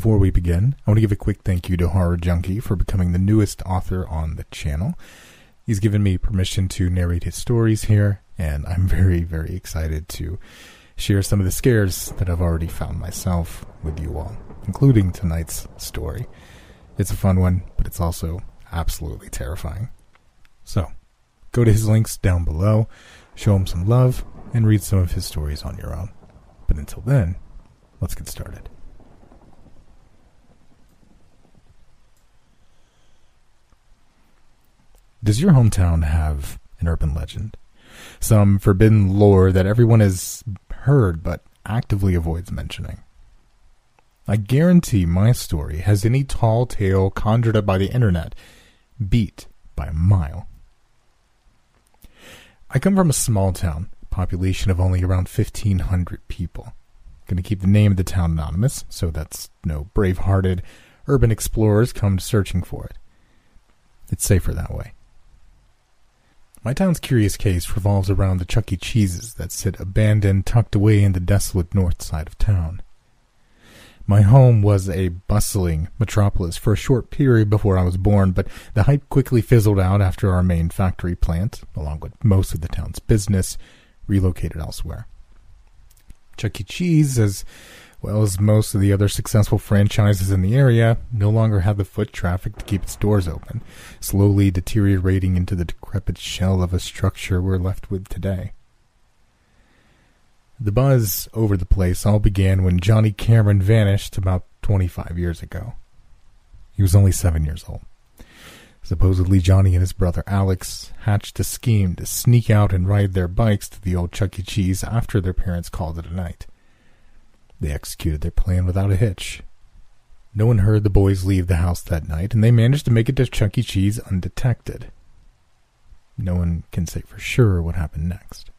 Before we begin, I want to give a quick thank you to Horror Junkie for becoming the newest author on the channel. He's given me permission to narrate his stories here, and I'm very, very excited to share some of the scares that I've already found myself with you all, including tonight's story. It's a fun one, but it's also absolutely terrifying. So, go to his links down below, show him some love, and read some of his stories on your own. But until then, let's get started. Does your hometown have an urban legend? Some forbidden lore that everyone has heard but actively avoids mentioning. I guarantee my story has any tall tale conjured up by the internet beat by a mile. I come from a small town, population of only around 1,500 people. Going to keep the name of the town anonymous, so that's no brave hearted urban explorers come searching for it. It's safer that way. My town's curious case revolves around the Chuck E. Cheeses that sit abandoned, tucked away in the desolate north side of town. My home was a bustling metropolis for a short period before I was born, but the hype quickly fizzled out after our main factory plant, along with most of the town's business, relocated elsewhere. Chuck E. Cheese, as well as most of the other successful franchises in the area, no longer had the foot traffic to keep its doors open, slowly deteriorating into the decrepit shell of a structure we're left with today. The buzz over the place all began when Johnny Cameron vanished about 25 years ago. He was only seven years old. Supposedly, Johnny and his brother Alex hatched a scheme to sneak out and ride their bikes to the old Chuck E. Cheese after their parents called it a night. They executed their plan without a hitch. No one heard the boys leave the house that night, and they managed to make it to Chuck E. Cheese undetected. No one can say for sure what happened next.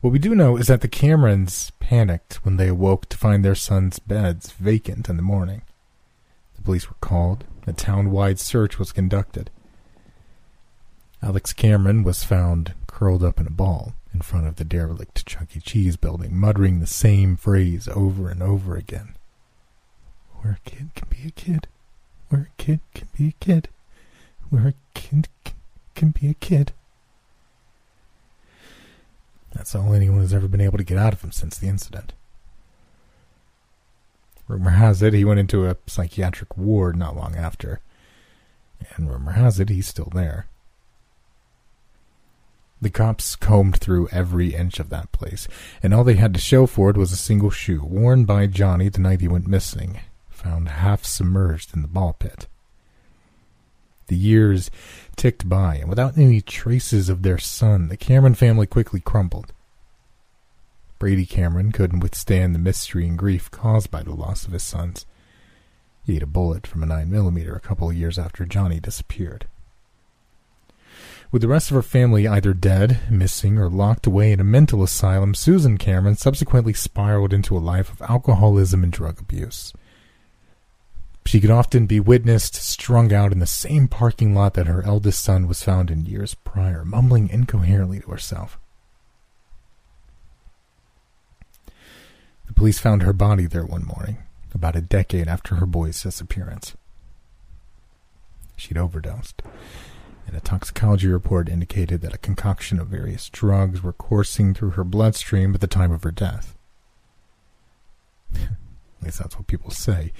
What we do know is that the Camerons panicked when they awoke to find their son's beds vacant in the morning. The police were called, a town wide search was conducted. Alex Cameron was found curled up in a ball in front of the derelict Chuck E. Cheese building, muttering the same phrase over and over again. Where a kid can be a kid. Where a kid can be a kid. Where a kid can be a kid. That's all anyone has ever been able to get out of him since the incident. Rumor has it he went into a psychiatric ward not long after. And rumor has it he's still there. The cops combed through every inch of that place, and all they had to show for it was a single shoe, worn by Johnny the night he went missing, found half submerged in the ball pit. The years ticked by, and without any traces of their son, the Cameron family quickly crumbled. Brady Cameron couldn't withstand the mystery and grief caused by the loss of his sons. He ate a bullet from a 9mm a couple of years after Johnny disappeared. With the rest of her family either dead, missing, or locked away in a mental asylum, Susan Cameron subsequently spiraled into a life of alcoholism and drug abuse. She could often be witnessed strung out in the same parking lot that her eldest son was found in years prior, mumbling incoherently to herself. The police found her body there one morning, about a decade after her boy's disappearance. She'd overdosed, and a toxicology report indicated that a concoction of various drugs were coursing through her bloodstream at the time of her death. at least that's what people say.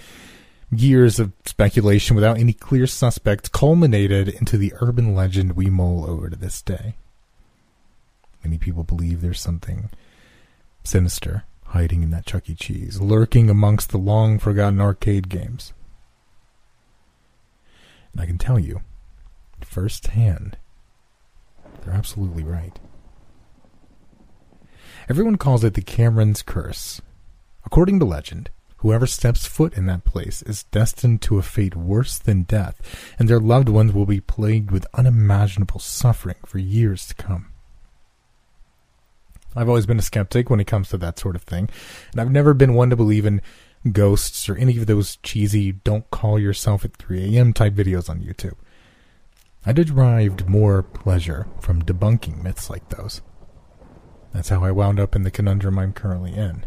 Years of speculation without any clear suspects culminated into the urban legend we mull over to this day. Many people believe there's something sinister hiding in that Chuck E. Cheese, lurking amongst the long forgotten arcade games. And I can tell you, firsthand, they're absolutely right. Everyone calls it the Cameron's Curse. According to legend, Whoever steps foot in that place is destined to a fate worse than death, and their loved ones will be plagued with unimaginable suffering for years to come. I've always been a skeptic when it comes to that sort of thing, and I've never been one to believe in ghosts or any of those cheesy don't call yourself at 3 a.m. type videos on YouTube. I derived more pleasure from debunking myths like those. That's how I wound up in the conundrum I'm currently in.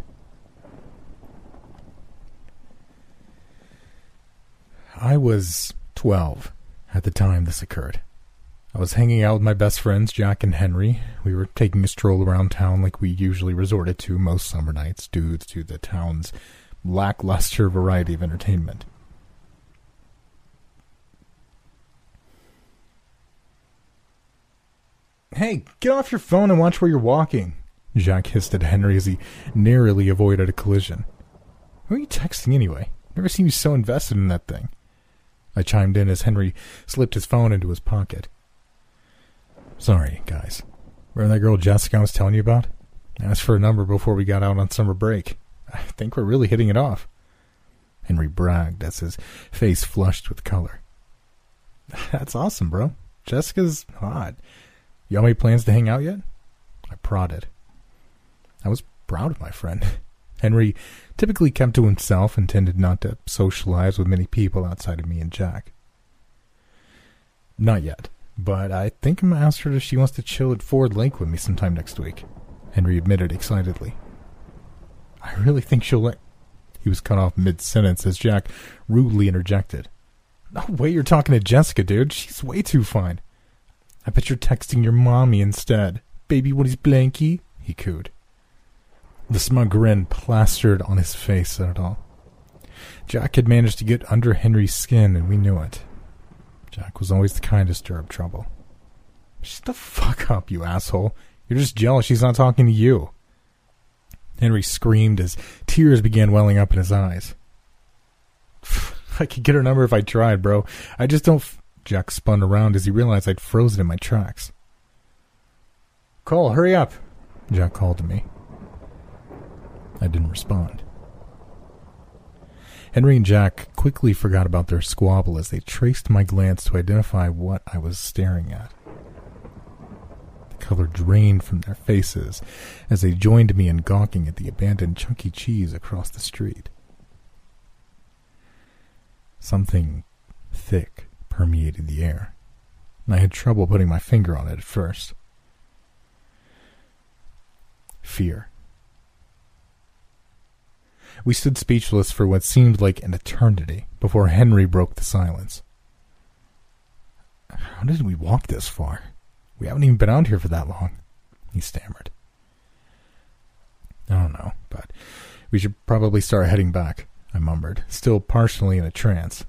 I was 12 at the time this occurred. I was hanging out with my best friends, Jack and Henry. We were taking a stroll around town like we usually resorted to most summer nights due to the town's lackluster variety of entertainment. Hey, get off your phone and watch where you're walking, Jack hissed at Henry as he narrowly avoided a collision. Who are you texting anyway? Never seen you so invested in that thing. I chimed in as Henry slipped his phone into his pocket. Sorry, guys. Remember that girl Jessica I was telling you about? Asked for a number before we got out on summer break. I think we're really hitting it off. Henry bragged as his face flushed with color. That's awesome, bro. Jessica's hot. Y'all made plans to hang out yet? I prodded. I was proud of my friend. Henry typically kept to himself and tended not to socialize with many people outside of me and Jack. Not yet, but I think I'm asked her if she wants to chill at Ford Lake with me sometime next week, Henry admitted excitedly. I really think she'll let. He was cut off mid sentence as Jack rudely interjected. No way you're talking to Jessica, dude. She's way too fine. I bet you're texting your mommy instead. Baby, what is blanky? He cooed. The smug grin plastered on his face at it all. Jack had managed to get under Henry's skin, and we knew it. Jack was always the kind to stir up trouble. Shut the fuck up, you asshole. You're just jealous she's not talking to you. Henry screamed as tears began welling up in his eyes. I could get her number if I tried, bro. I just don't. F- Jack spun around as he realized I'd frozen in my tracks. Cole, hurry up, Jack called to me. I didn't respond. Henry and Jack quickly forgot about their squabble as they traced my glance to identify what I was staring at. The color drained from their faces as they joined me in gawking at the abandoned Chuck E. Cheese across the street. Something thick permeated the air, and I had trouble putting my finger on it at first. Fear. We stood speechless for what seemed like an eternity before Henry broke the silence. How did we walk this far? We haven't even been out here for that long, he stammered. I don't know, but we should probably start heading back, I murmured, still partially in a trance.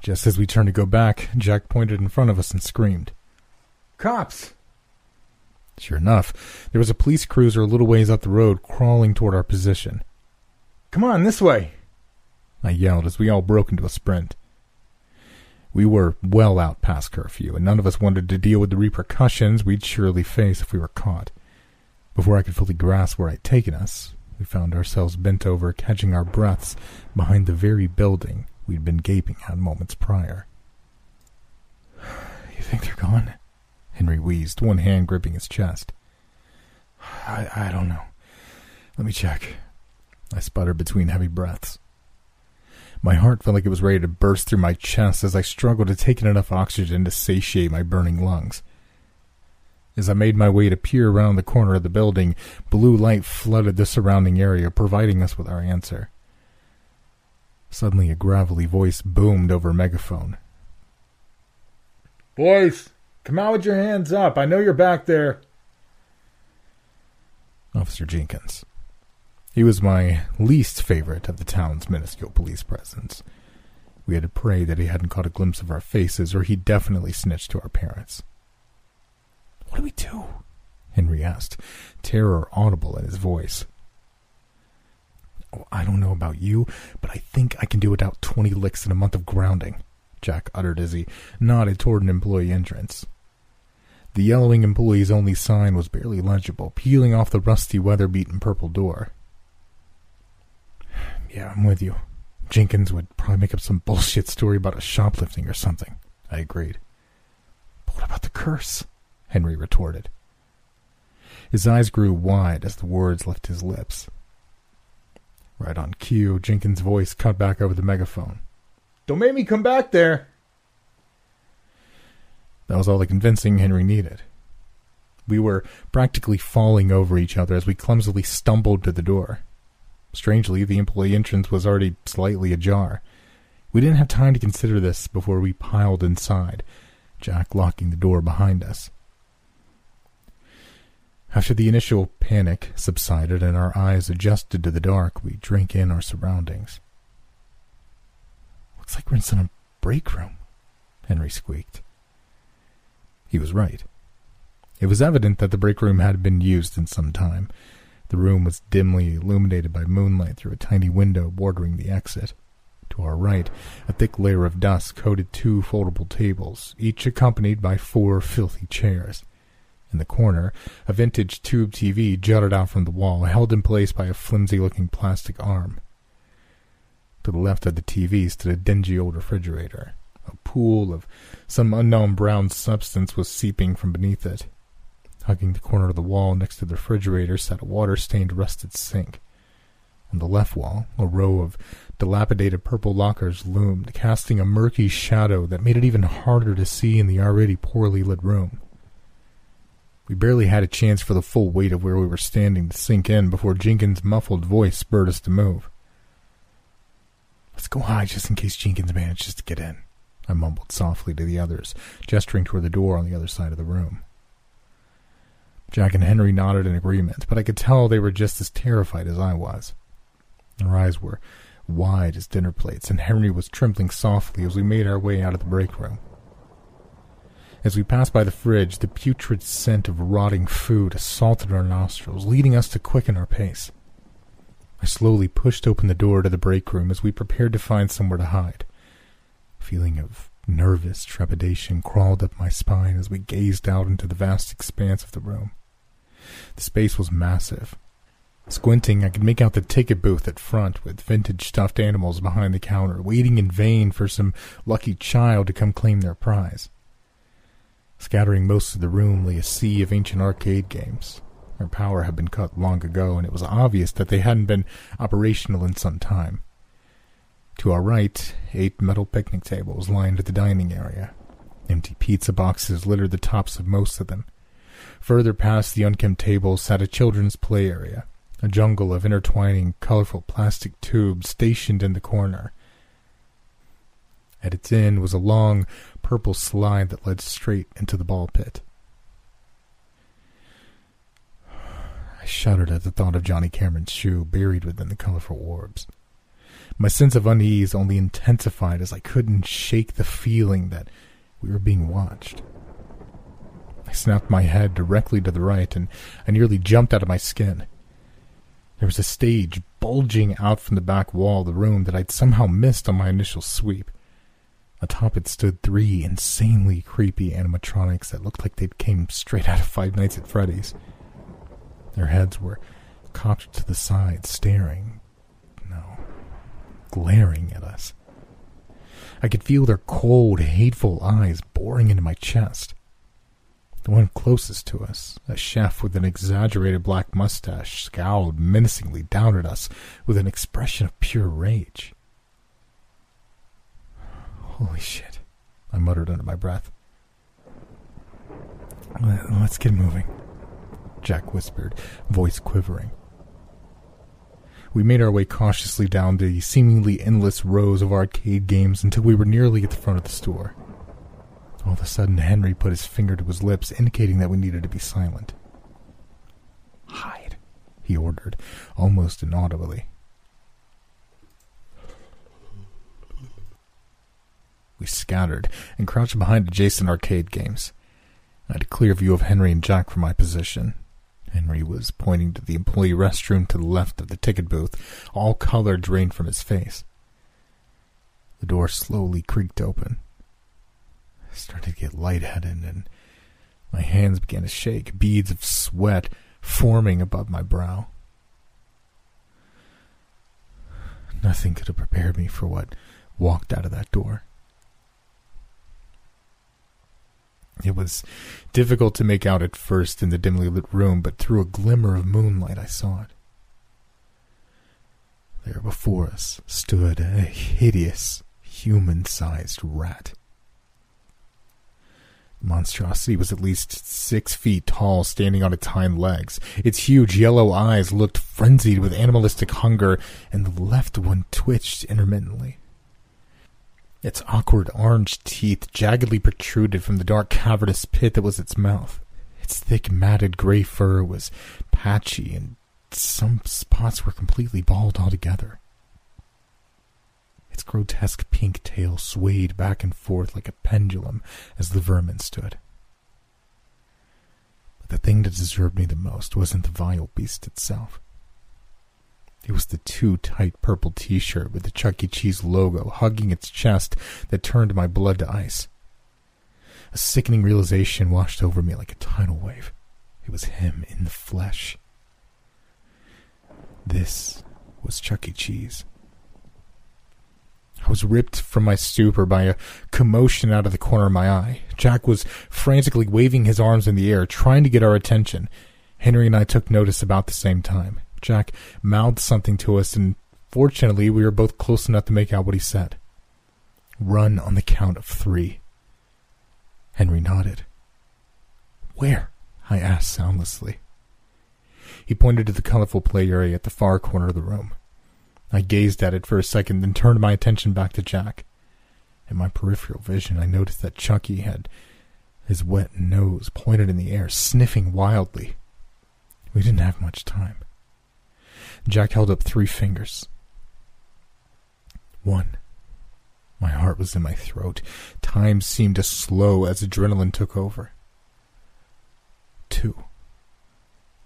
Just as we turned to go back, Jack pointed in front of us and screamed. Cops! Sure enough, there was a police cruiser a little ways up the road crawling toward our position. Come on, this way! I yelled as we all broke into a sprint. We were well out past curfew, and none of us wanted to deal with the repercussions we'd surely face if we were caught. Before I could fully grasp where I'd taken us, we found ourselves bent over, catching our breaths behind the very building we'd been gaping at moments prior. You think they're gone? Henry wheezed, one hand gripping his chest. I, I don't know. Let me check. I sputtered between heavy breaths. My heart felt like it was ready to burst through my chest as I struggled to take in enough oxygen to satiate my burning lungs. As I made my way to peer around the corner of the building, blue light flooded the surrounding area, providing us with our answer. Suddenly, a gravelly voice boomed over a megaphone. Boys, come out with your hands up. I know you're back there. Officer Jenkins. He was my least favorite of the town's minuscule police presence. We had to pray that he hadn't caught a glimpse of our faces, or he'd definitely snitched to our parents. What do we do? Henry asked, terror audible in his voice. Oh, I don't know about you, but I think I can do without twenty licks in a month of grounding, Jack uttered as he nodded toward an employee entrance. The yellowing employee's only sign was barely legible, peeling off the rusty, weather-beaten purple door. Yeah, I'm with you. Jenkins would probably make up some bullshit story about a shoplifting or something. I agreed. But what about the curse? Henry retorted. His eyes grew wide as the words left his lips. Right on cue, Jenkins' voice cut back over the megaphone. Don't make me come back there! That was all the convincing Henry needed. We were practically falling over each other as we clumsily stumbled to the door. Strangely, the employee entrance was already slightly ajar. We didn't have time to consider this before we piled inside, Jack locking the door behind us. After the initial panic subsided and our eyes adjusted to the dark, we drank in our surroundings. Looks like we're in some break room, Henry squeaked. He was right. It was evident that the break room had been used in some time. The room was dimly illuminated by moonlight through a tiny window bordering the exit. To our right, a thick layer of dust coated two foldable tables, each accompanied by four filthy chairs. In the corner, a vintage tube TV jutted out from the wall, held in place by a flimsy-looking plastic arm. To the left of the TV stood a dingy old refrigerator. A pool of some unknown brown substance was seeping from beneath it. Hugging the corner of the wall next to the refrigerator sat a water-stained rusted sink. On the left wall, a row of dilapidated purple lockers loomed, casting a murky shadow that made it even harder to see in the already poorly lit room. We barely had a chance for the full weight of where we were standing to sink in before Jenkins' muffled voice spurred us to move. Let's go high just in case Jenkins manages to get in, I mumbled softly to the others, gesturing toward the door on the other side of the room. Jack and Henry nodded in agreement, but I could tell they were just as terrified as I was. Their eyes were wide as dinner plates, and Henry was trembling softly as we made our way out of the break room. As we passed by the fridge, the putrid scent of rotting food assaulted our nostrils, leading us to quicken our pace. I slowly pushed open the door to the break room as we prepared to find somewhere to hide. A feeling of nervous trepidation crawled up my spine as we gazed out into the vast expanse of the room. The space was massive, Squinting, I could make out the ticket booth at front with vintage stuffed animals behind the counter, waiting in vain for some lucky child to come claim their prize. Scattering most of the room lay a sea of ancient arcade games. Their power had been cut long ago, and it was obvious that they hadn't been operational in some time. To our right, eight metal picnic tables lined the dining area. Empty pizza boxes littered the tops of most of them. Further past the unkempt tables sat a children's play area a jungle of intertwining colorful plastic tubes stationed in the corner. At its end was a long purple slide that led straight into the ball pit. I shuddered at the thought of Johnny Cameron's shoe buried within the colorful orbs. My sense of unease only intensified as I couldn't shake the feeling that we were being watched. I snapped my head directly to the right, and I nearly jumped out of my skin. There was a stage bulging out from the back wall of the room that I'd somehow missed on my initial sweep. Atop it stood three insanely creepy animatronics that looked like they'd came straight out of Five Nights at Freddy's. Their heads were cocked to the side, staring, glaring at us. I could feel their cold, hateful eyes boring into my chest. The one closest to us, a chef with an exaggerated black mustache, scowled menacingly down at us with an expression of pure rage. Holy shit, I muttered under my breath. Let's get moving, Jack whispered, voice quivering. We made our way cautiously down the seemingly endless rows of arcade games until we were nearly at the front of the store. All of a sudden, Henry put his finger to his lips, indicating that we needed to be silent. Hide, he ordered, almost inaudibly. We scattered and crouched behind adjacent arcade games. I had a clear view of Henry and Jack from my position. Henry was pointing to the employee restroom to the left of the ticket booth. All color drained from his face. The door slowly creaked open. I started to get lightheaded and my hands began to shake, beads of sweat forming above my brow. Nothing could have prepared me for what walked out of that door. It was difficult to make out at first in the dimly lit room, but through a glimmer of moonlight I saw it. There before us stood a hideous, human sized rat. The monstrosity was at least six feet tall, standing on its hind legs. Its huge yellow eyes looked frenzied with animalistic hunger, and the left one twitched intermittently. Its awkward orange teeth jaggedly protruded from the dark cavernous pit that was its mouth. Its thick, matted gray fur was patchy, and some spots were completely bald altogether. Its grotesque pink tail swayed back and forth like a pendulum as the vermin stood. But the thing that disturbed me the most wasn't the vile beast itself. It was the too tight purple t shirt with the Chuck E. Cheese logo hugging its chest that turned my blood to ice. A sickening realization washed over me like a tidal wave. It was him in the flesh. This was Chuck E. Cheese. I was ripped from my stupor by a commotion out of the corner of my eye. Jack was frantically waving his arms in the air, trying to get our attention. Henry and I took notice about the same time. Jack mouthed something to us, and fortunately, we were both close enough to make out what he said. Run on the count of three. Henry nodded. Where? I asked soundlessly. He pointed to the colorful play area at the far corner of the room. I gazed at it for a second, then turned my attention back to Jack. In my peripheral vision, I noticed that Chucky had his wet nose pointed in the air, sniffing wildly. We didn't have much time. Jack held up three fingers. One. My heart was in my throat. Time seemed to slow as adrenaline took over. Two.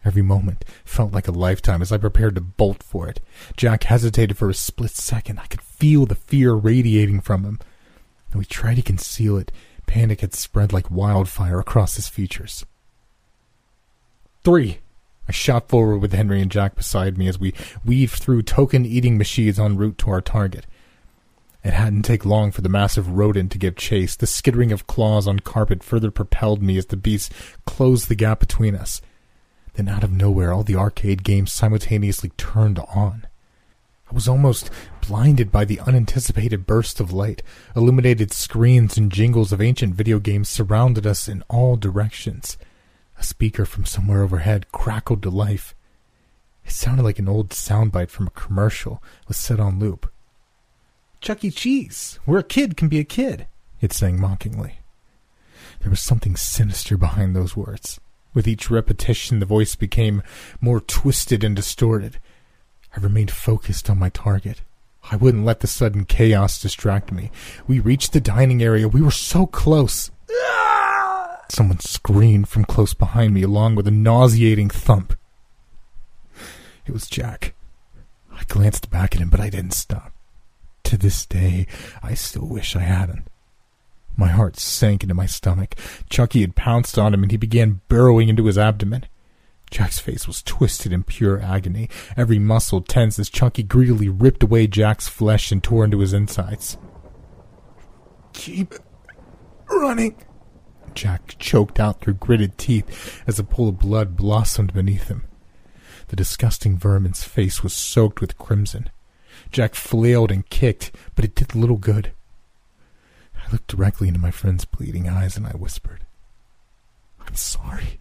Every moment felt like a lifetime as I prepared to bolt for it. Jack hesitated for a split second. I could feel the fear radiating from him. Though he tried to conceal it, panic had spread like wildfire across his features. Three. I shot forward with Henry and Jack beside me as we weaved through token eating machines en route to our target. It hadn't taken long for the massive rodent to give chase. The skittering of claws on carpet further propelled me as the beast closed the gap between us. Then out of nowhere, all the arcade games simultaneously turned on. I was almost blinded by the unanticipated burst of light. Illuminated screens and jingles of ancient video games surrounded us in all directions. A speaker from somewhere overhead crackled to life. It sounded like an old soundbite from a commercial was set on loop. Chuck E. Cheese, where a kid can be a kid, it sang mockingly. There was something sinister behind those words. With each repetition, the voice became more twisted and distorted. I remained focused on my target. I wouldn't let the sudden chaos distract me. We reached the dining area. We were so close. Someone screamed from close behind me, along with a nauseating thump. It was Jack. I glanced back at him, but I didn't stop. To this day, I still wish I hadn't. My heart sank into my stomach. Chucky had pounced on him and he began burrowing into his abdomen. Jack's face was twisted in pure agony, every muscle tense as Chucky greedily ripped away Jack's flesh and tore into his insides. Keep running, Jack choked out through gritted teeth as a pool of blood blossomed beneath him. The disgusting vermin's face was soaked with crimson. Jack flailed and kicked, but it did little good. I looked directly into my friend's bleeding eyes and I whispered, I'm sorry.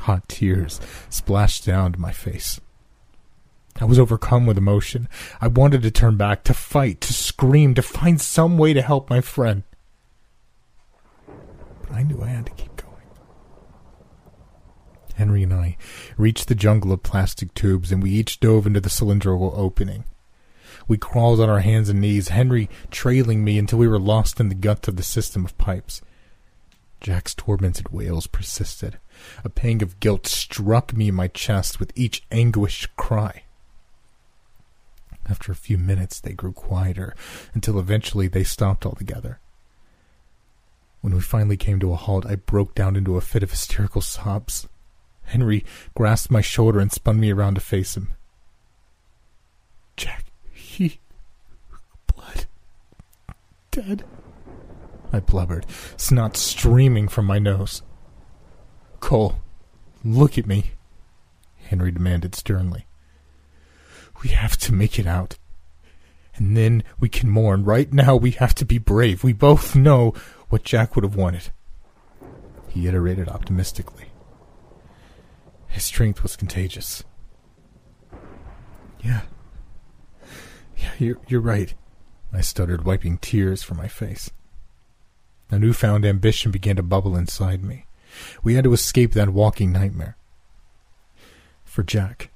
Hot tears splashed down to my face. I was overcome with emotion. I wanted to turn back, to fight, to scream, to find some way to help my friend. But I knew I had to keep going. Henry and I reached the jungle of plastic tubes and we each dove into the cylindrical opening. We crawled on our hands and knees, Henry trailing me until we were lost in the guts of the system of pipes. Jack's tormented wails persisted. A pang of guilt struck me in my chest with each anguished cry. After a few minutes, they grew quieter, until eventually they stopped altogether. When we finally came to a halt, I broke down into a fit of hysterical sobs. Henry grasped my shoulder and spun me around to face him. Jack, he. blood. dead. I blubbered, snot streaming from my nose. Cole, look at me, Henry demanded sternly. We have to make it out. And then we can mourn. Right now, we have to be brave. We both know what Jack would have wanted. he iterated optimistically. His strength was contagious. Yeah. Yeah, you're, you're right. I stuttered, wiping tears from my face. A newfound ambition began to bubble inside me. We had to escape that walking nightmare. For Jack.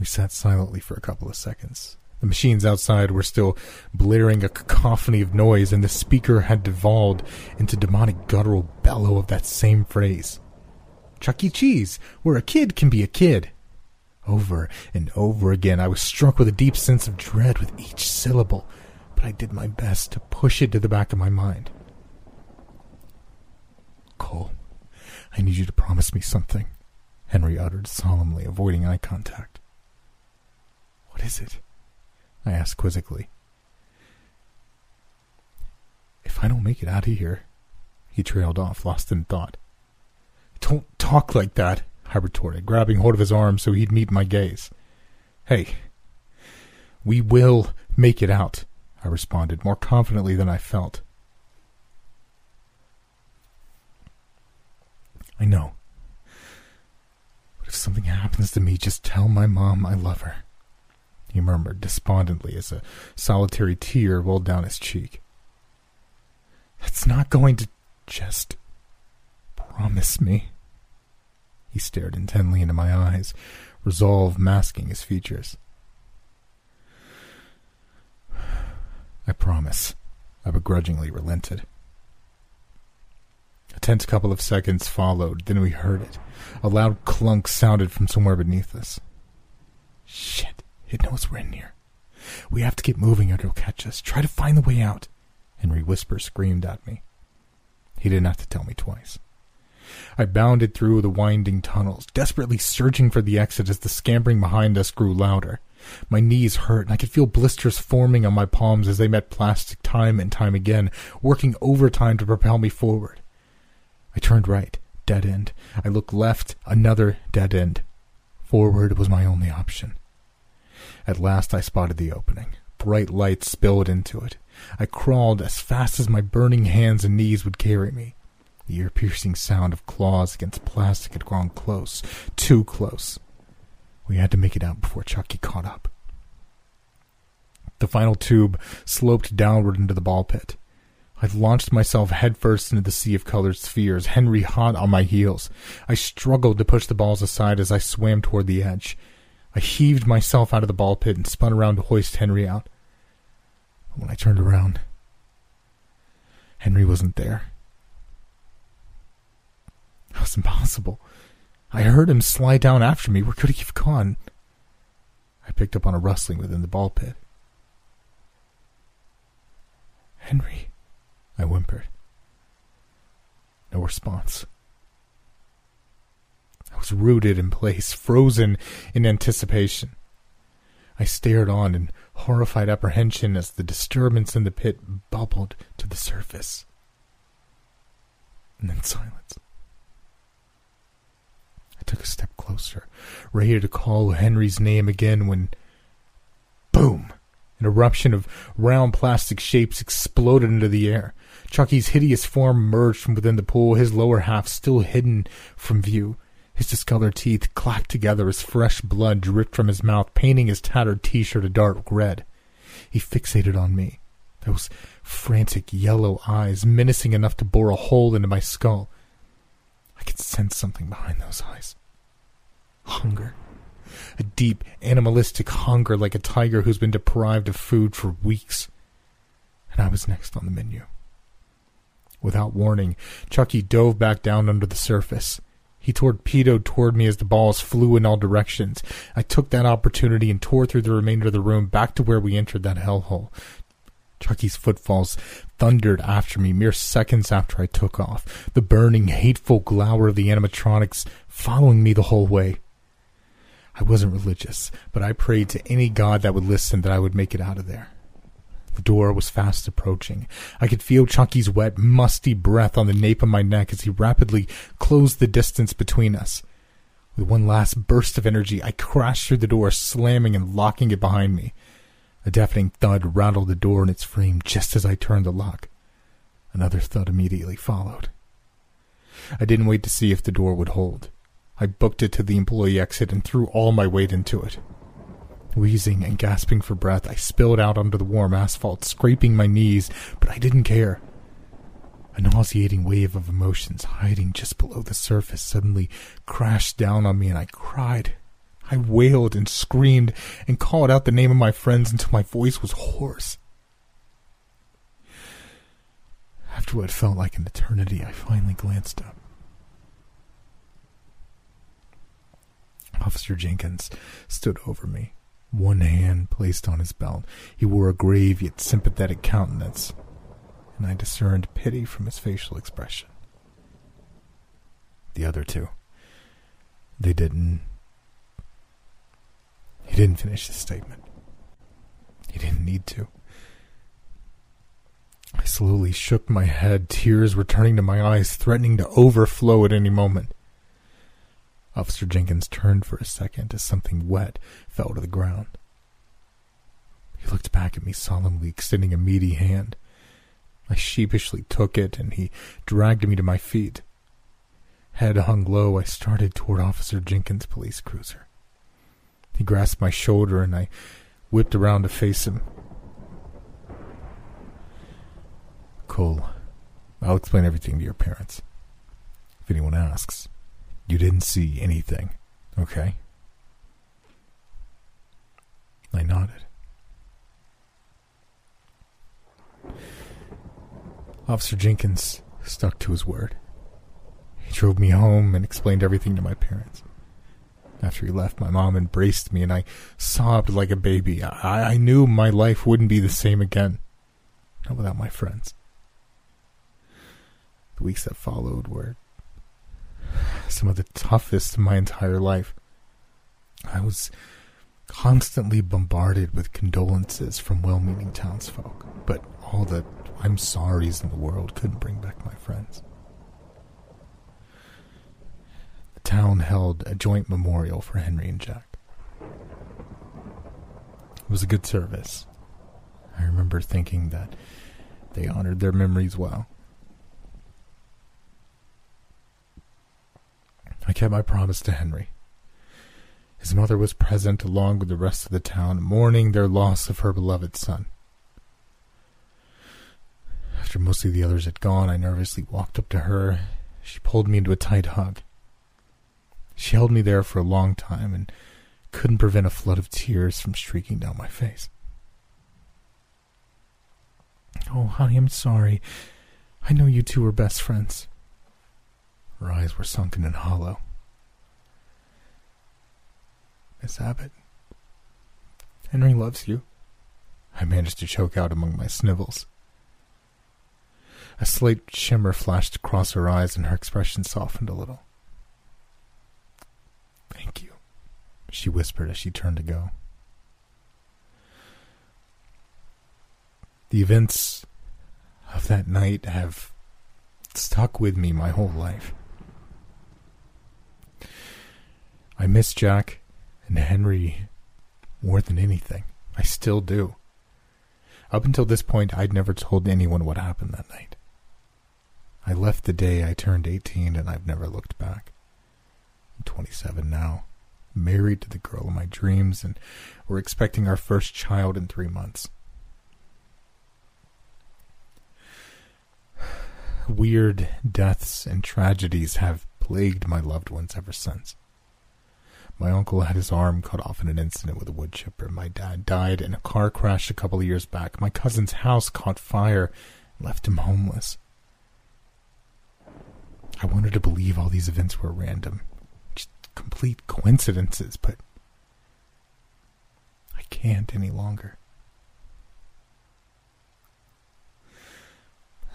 We sat silently for a couple of seconds. The machines outside were still blaring a cacophony of noise, and the speaker had devolved into demonic guttural bellow of that same phrase. Chuck E. Cheese, where a kid can be a kid. Over and over again, I was struck with a deep sense of dread with each syllable, but I did my best to push it to the back of my mind. Cole, I need you to promise me something, Henry uttered solemnly, avoiding eye contact. What is it? I asked quizzically. If I don't make it out of here, he trailed off, lost in thought. Don't talk like that, I retorted, grabbing hold of his arm so he'd meet my gaze. Hey, we will make it out, I responded, more confidently than I felt. I know. But if something happens to me, just tell my mom I love her he murmured despondently as a solitary tear rolled down his cheek. That's not going to just promise me. He stared intently into my eyes, resolve masking his features. I promise, I begrudgingly relented. A tense couple of seconds followed, then we heard it. A loud clunk sounded from somewhere beneath us. Shit. It knows we're in here. We have to get moving or it'll catch us. Try to find the way out. Henry Whisper screamed at me. He didn't have to tell me twice. I bounded through the winding tunnels, desperately searching for the exit as the scampering behind us grew louder. My knees hurt, and I could feel blisters forming on my palms as they met plastic time and time again, working overtime to propel me forward. I turned right, dead end. I looked left, another dead end. Forward was my only option. At last I spotted the opening. Bright light spilled into it. I crawled as fast as my burning hands and knees would carry me. The ear piercing sound of claws against plastic had grown close, too close. We had to make it out before Chucky caught up. The final tube sloped downward into the ball pit. I launched myself headfirst into the sea of colored spheres, Henry hot on my heels. I struggled to push the balls aside as I swam toward the edge. I heaved myself out of the ball pit and spun around to hoist Henry out. But when I turned around, Henry wasn't there. That was impossible. I heard him slide down after me. Where could he have gone? I picked up on a rustling within the ball pit. Henry, I whimpered. No response. I was rooted in place, frozen in anticipation. I stared on in horrified apprehension as the disturbance in the pit bubbled to the surface. And then silence. Took a step closer, ready to call Henry's name again when. Boom! An eruption of round plastic shapes exploded into the air. Chucky's hideous form emerged from within the pool, his lower half still hidden from view. His discolored teeth clacked together as fresh blood dripped from his mouth, painting his tattered t-shirt a dark red. He fixated on me, those frantic yellow eyes menacing enough to bore a hole into my skull. I could sense something behind those eyes. Hunger. A deep, animalistic hunger like a tiger who's been deprived of food for weeks. And I was next on the menu. Without warning, Chucky dove back down under the surface. He torpedoed toward me as the balls flew in all directions. I took that opportunity and tore through the remainder of the room back to where we entered that hellhole. Chucky's footfalls thundered after me mere seconds after I took off, the burning, hateful glower of the animatronics following me the whole way. I wasn't religious, but I prayed to any god that would listen that I would make it out of there. The door was fast approaching. I could feel Chucky's wet, musty breath on the nape of my neck as he rapidly closed the distance between us. With one last burst of energy, I crashed through the door, slamming and locking it behind me. A deafening thud rattled the door in its frame just as I turned the lock. Another thud immediately followed. I didn't wait to see if the door would hold. I booked it to the employee exit and threw all my weight into it. Wheezing and gasping for breath, I spilled out onto the warm asphalt, scraping my knees, but I didn't care. A nauseating wave of emotions hiding just below the surface suddenly crashed down on me and I cried. I wailed and screamed and called out the name of my friends until my voice was hoarse. After what felt like an eternity, I finally glanced up. Officer Jenkins stood over me, one hand placed on his belt. He wore a grave yet sympathetic countenance, and I discerned pity from his facial expression. The other two, they didn't. He didn't finish his statement. He didn't need to. I slowly shook my head, tears returning to my eyes, threatening to overflow at any moment. Officer Jenkins turned for a second as something wet fell to the ground. He looked back at me solemnly, extending a meaty hand. I sheepishly took it, and he dragged me to my feet. Head hung low, I started toward Officer Jenkins' police cruiser. He grasped my shoulder, and I whipped around to face him. Cole, I'll explain everything to your parents. If anyone asks, you didn't see anything, okay? I nodded. Officer Jenkins stuck to his word. He drove me home and explained everything to my parents. After he left, my mom embraced me and I sobbed like a baby. I, I knew my life wouldn't be the same again, not without my friends. The weeks that followed were some of the toughest in my entire life. I was constantly bombarded with condolences from well meaning townsfolk, but all the I'm sorry's in the world couldn't bring back my friends. The town held a joint memorial for Henry and Jack. It was a good service. I remember thinking that they honored their memories well. I kept my promise to Henry. His mother was present along with the rest of the town, mourning their loss of her beloved son. After most of the others had gone, I nervously walked up to her. She pulled me into a tight hug. She held me there for a long time and couldn't prevent a flood of tears from streaking down my face. Oh, honey, I'm sorry. I know you two were best friends. Her eyes were sunken and hollow. Miss Abbott, Henry loves you. I managed to choke out among my snivels. A slight shimmer flashed across her eyes, and her expression softened a little. Thank you, she whispered as she turned to go. The events of that night have stuck with me my whole life. I miss Jack and Henry more than anything. I still do. Up until this point, I'd never told anyone what happened that night. I left the day I turned 18 and I've never looked back. I'm 27 now, married to the girl of my dreams, and we're expecting our first child in three months. Weird deaths and tragedies have plagued my loved ones ever since. My uncle had his arm cut off in an incident with a wood chipper. My dad died in a car crash a couple of years back. My cousin's house caught fire and left him homeless. I wanted to believe all these events were random, complete coincidences, but I can't any longer.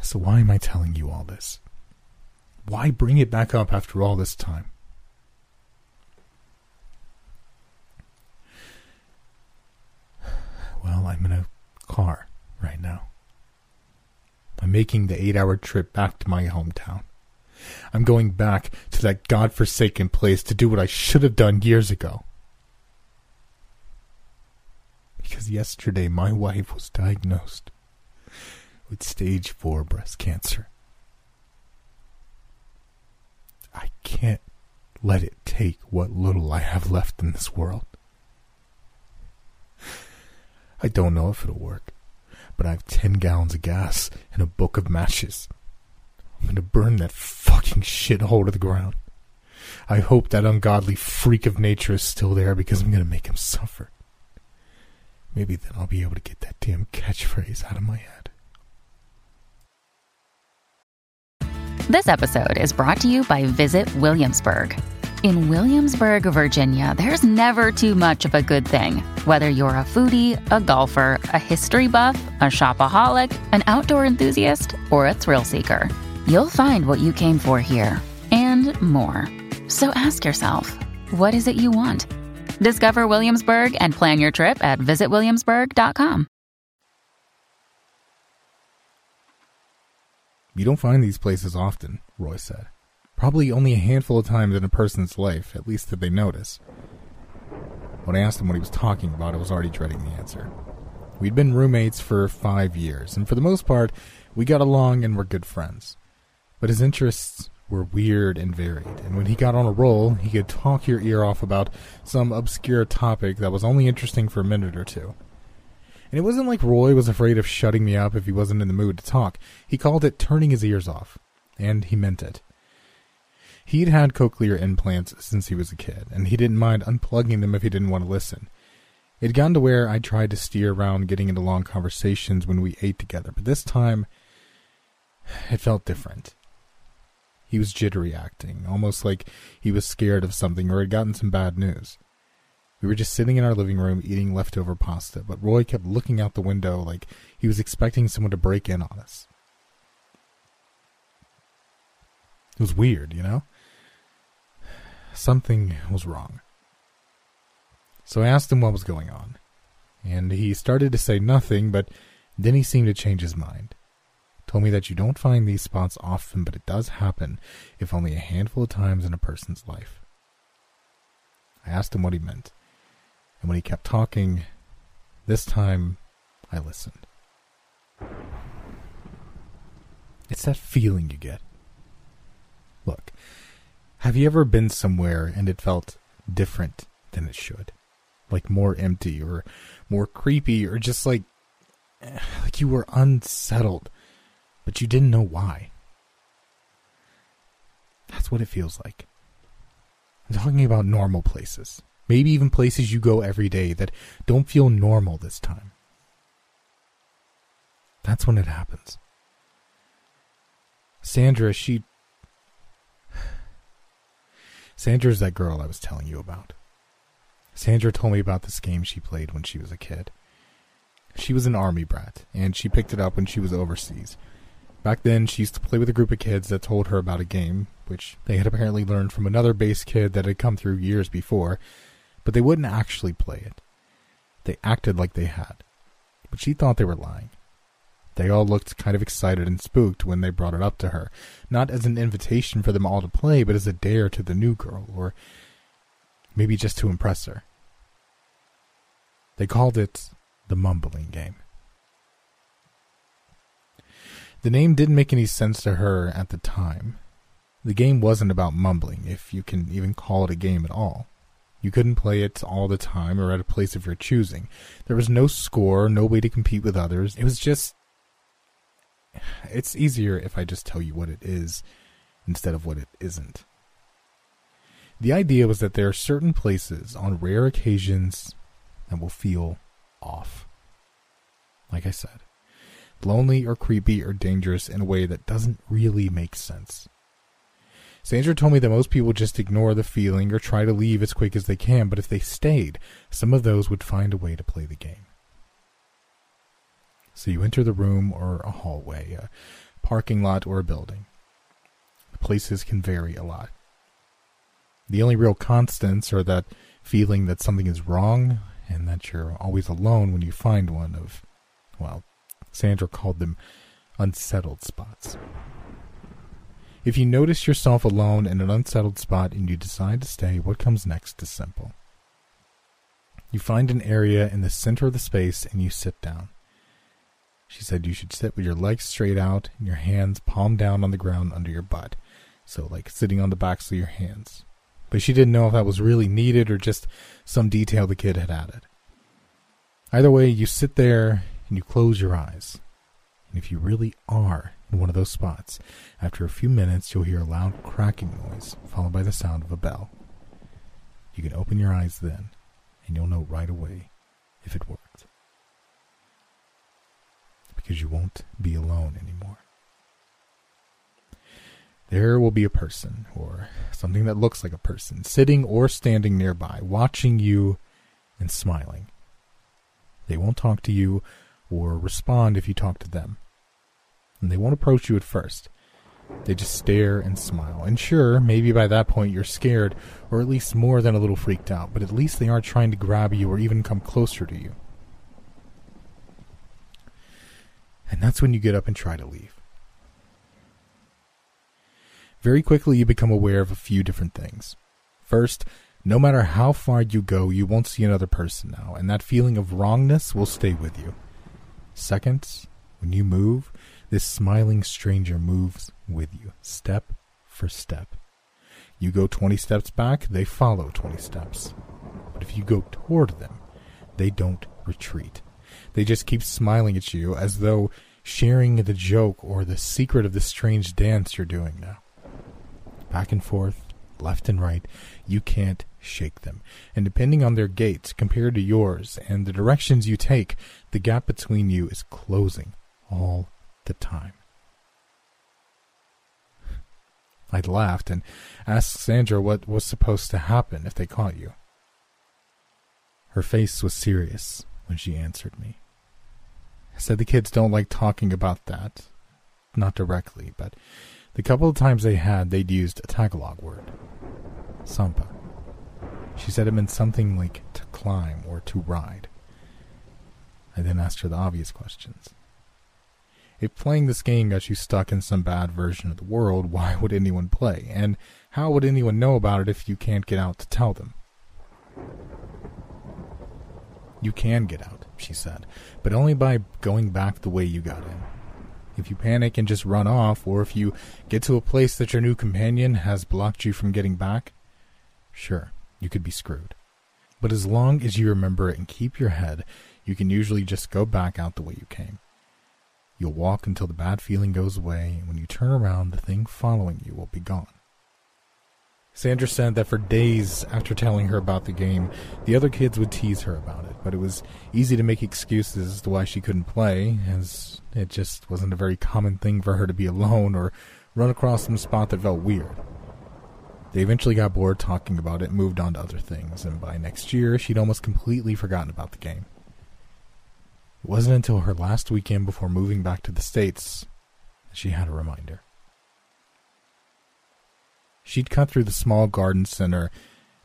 So, why am I telling you all this? Why bring it back up after all this time? Well, I'm in a car right now. I'm making the eight hour trip back to my hometown. I'm going back to that god-forsaken place to do what I should have done years ago. Because yesterday my wife was diagnosed with stage 4 breast cancer. I can't let it take what little I have left in this world. I don't know if it'll work, but I have 10 gallons of gas and a book of matches. I'm gonna burn that fucking shithole to the ground. I hope that ungodly freak of nature is still there because I'm gonna make him suffer. Maybe then I'll be able to get that damn catchphrase out of my head. This episode is brought to you by Visit Williamsburg. In Williamsburg, Virginia, there's never too much of a good thing. Whether you're a foodie, a golfer, a history buff, a shopaholic, an outdoor enthusiast, or a thrill seeker, you'll find what you came for here and more. So ask yourself, what is it you want? Discover Williamsburg and plan your trip at visitwilliamsburg.com. You don't find these places often, Roy said. Probably only a handful of times in a person's life, at least that they notice. When I asked him what he was talking about, I was already dreading the answer. We'd been roommates for five years, and for the most part, we got along and were good friends. But his interests were weird and varied, and when he got on a roll, he could talk your ear off about some obscure topic that was only interesting for a minute or two. And it wasn't like Roy was afraid of shutting me up if he wasn't in the mood to talk. He called it turning his ears off, and he meant it. He'd had cochlear implants since he was a kid, and he didn't mind unplugging them if he didn't want to listen. It'd gotten to where I tried to steer around getting into long conversations when we ate together, but this time it felt different. He was jittery acting, almost like he was scared of something or had gotten some bad news. We were just sitting in our living room eating leftover pasta, but Roy kept looking out the window like he was expecting someone to break in on us. It was weird, you know? Something was wrong. So I asked him what was going on, and he started to say nothing, but then he seemed to change his mind told me that you don't find these spots often, but it does happen, if only a handful of times in a person's life. I asked him what he meant, and when he kept talking, this time I listened. It's that feeling you get. Look, have you ever been somewhere and it felt different than it should? Like more empty or more creepy or just like eh, like you were unsettled but you didn't know why. That's what it feels like. I'm talking about normal places. Maybe even places you go every day that don't feel normal this time. That's when it happens. Sandra, she. Sandra's that girl I was telling you about. Sandra told me about this game she played when she was a kid. She was an army brat, and she picked it up when she was overseas. Back then, she used to play with a group of kids that told her about a game, which they had apparently learned from another base kid that had come through years before, but they wouldn't actually play it. They acted like they had, but she thought they were lying. They all looked kind of excited and spooked when they brought it up to her, not as an invitation for them all to play, but as a dare to the new girl, or maybe just to impress her. They called it the mumbling game. The name didn't make any sense to her at the time. The game wasn't about mumbling, if you can even call it a game at all. You couldn't play it all the time or at a place of your choosing. There was no score, no way to compete with others. It was just. It's easier if I just tell you what it is instead of what it isn't. The idea was that there are certain places on rare occasions that will feel off. Like I said, lonely or creepy or dangerous in a way that doesn't really make sense. Sandra told me that most people just ignore the feeling or try to leave as quick as they can, but if they stayed, some of those would find a way to play the game. So you enter the room or a hallway, a parking lot, or a building. The places can vary a lot. The only real constants are that feeling that something is wrong and that you're always alone when you find one of, well, Sandra called them unsettled spots. If you notice yourself alone in an unsettled spot and you decide to stay, what comes next is simple. You find an area in the center of the space and you sit down. She said you should sit with your legs straight out and your hands palm down on the ground under your butt. So, like sitting on the backs of your hands. But she didn't know if that was really needed or just some detail the kid had added. Either way, you sit there and you close your eyes. And if you really are in one of those spots, after a few minutes, you'll hear a loud cracking noise, followed by the sound of a bell. You can open your eyes then, and you'll know right away if it worked. Because you won't be alone anymore. There will be a person, or something that looks like a person, sitting or standing nearby, watching you and smiling. They won't talk to you or respond if you talk to them. And they won't approach you at first. They just stare and smile. And sure, maybe by that point you're scared, or at least more than a little freaked out, but at least they aren't trying to grab you or even come closer to you. And that's when you get up and try to leave. Very quickly, you become aware of a few different things. First, no matter how far you go, you won't see another person now, and that feeling of wrongness will stay with you. Second, when you move, this smiling stranger moves with you, step for step. You go 20 steps back, they follow 20 steps. But if you go toward them, they don't retreat. They just keep smiling at you as though sharing the joke or the secret of the strange dance you're doing now. Back and forth, left and right, you can't shake them. And depending on their gait compared to yours and the directions you take, the gap between you is closing all the time. I'd laughed and asked Sandra what was supposed to happen if they caught you. Her face was serious when she answered me. I said the kids don't like talking about that. Not directly, but the couple of times they had, they'd used a Tagalog word. Sampa. She said it meant something like to climb or to ride. I then asked her the obvious questions. If playing this game got you stuck in some bad version of the world, why would anyone play? And how would anyone know about it if you can't get out to tell them? You can get out, she said, but only by going back the way you got in. If you panic and just run off, or if you get to a place that your new companion has blocked you from getting back, sure, you could be screwed. But as long as you remember it and keep your head, you can usually just go back out the way you came. You'll walk until the bad feeling goes away, and when you turn around, the thing following you will be gone. Sandra said that for days after telling her about the game, the other kids would tease her about it, but it was easy to make excuses as to why she couldn't play, as it just wasn't a very common thing for her to be alone or run across some spot that felt weird. They eventually got bored talking about it moved on to other things, and by next year, she'd almost completely forgotten about the game. It wasn't until her last weekend before moving back to the States that she had a reminder. She'd cut through the small garden center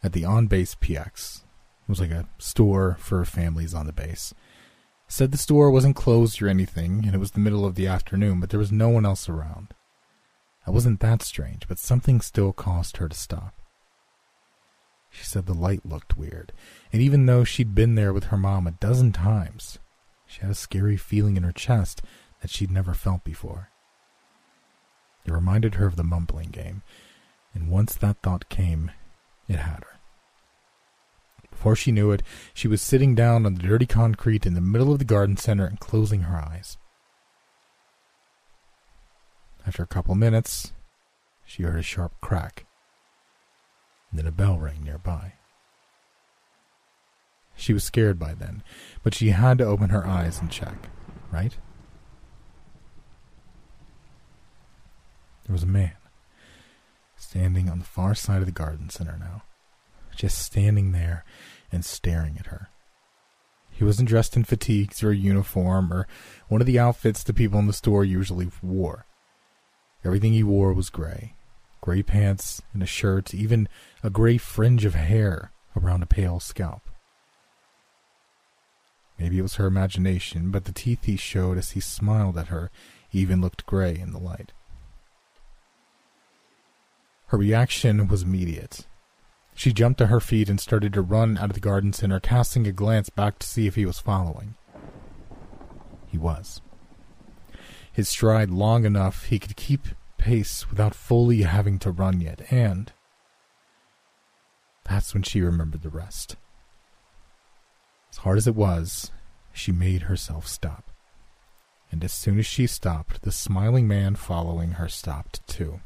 at the on base PX. It was like a store for families on the base. Said the store wasn't closed or anything, and it was the middle of the afternoon, but there was no one else around. That wasn't that strange, but something still caused her to stop. She said the light looked weird, and even though she'd been there with her mom a dozen times, she had a scary feeling in her chest that she'd never felt before. It reminded her of the mumbling game, and once that thought came, it had her. Before she knew it, she was sitting down on the dirty concrete in the middle of the garden center and closing her eyes. After a couple minutes, she heard a sharp crack, and then a bell rang nearby. She was scared by then, but she had to open her eyes and check, right? There was a man standing on the far side of the garden center now, just standing there and staring at her. He wasn't dressed in fatigues or a uniform or one of the outfits the people in the store usually wore. Everything he wore was gray gray pants and a shirt, even a gray fringe of hair around a pale scalp. Maybe it was her imagination, but the teeth he showed as he smiled at her even looked gray in the light. Her reaction was immediate. She jumped to her feet and started to run out of the garden center, casting a glance back to see if he was following. He was. his stride long enough he could keep pace without fully having to run yet, and that's when she remembered the rest. As hard as it was, she made herself stop. And as soon as she stopped, the smiling man following her stopped too.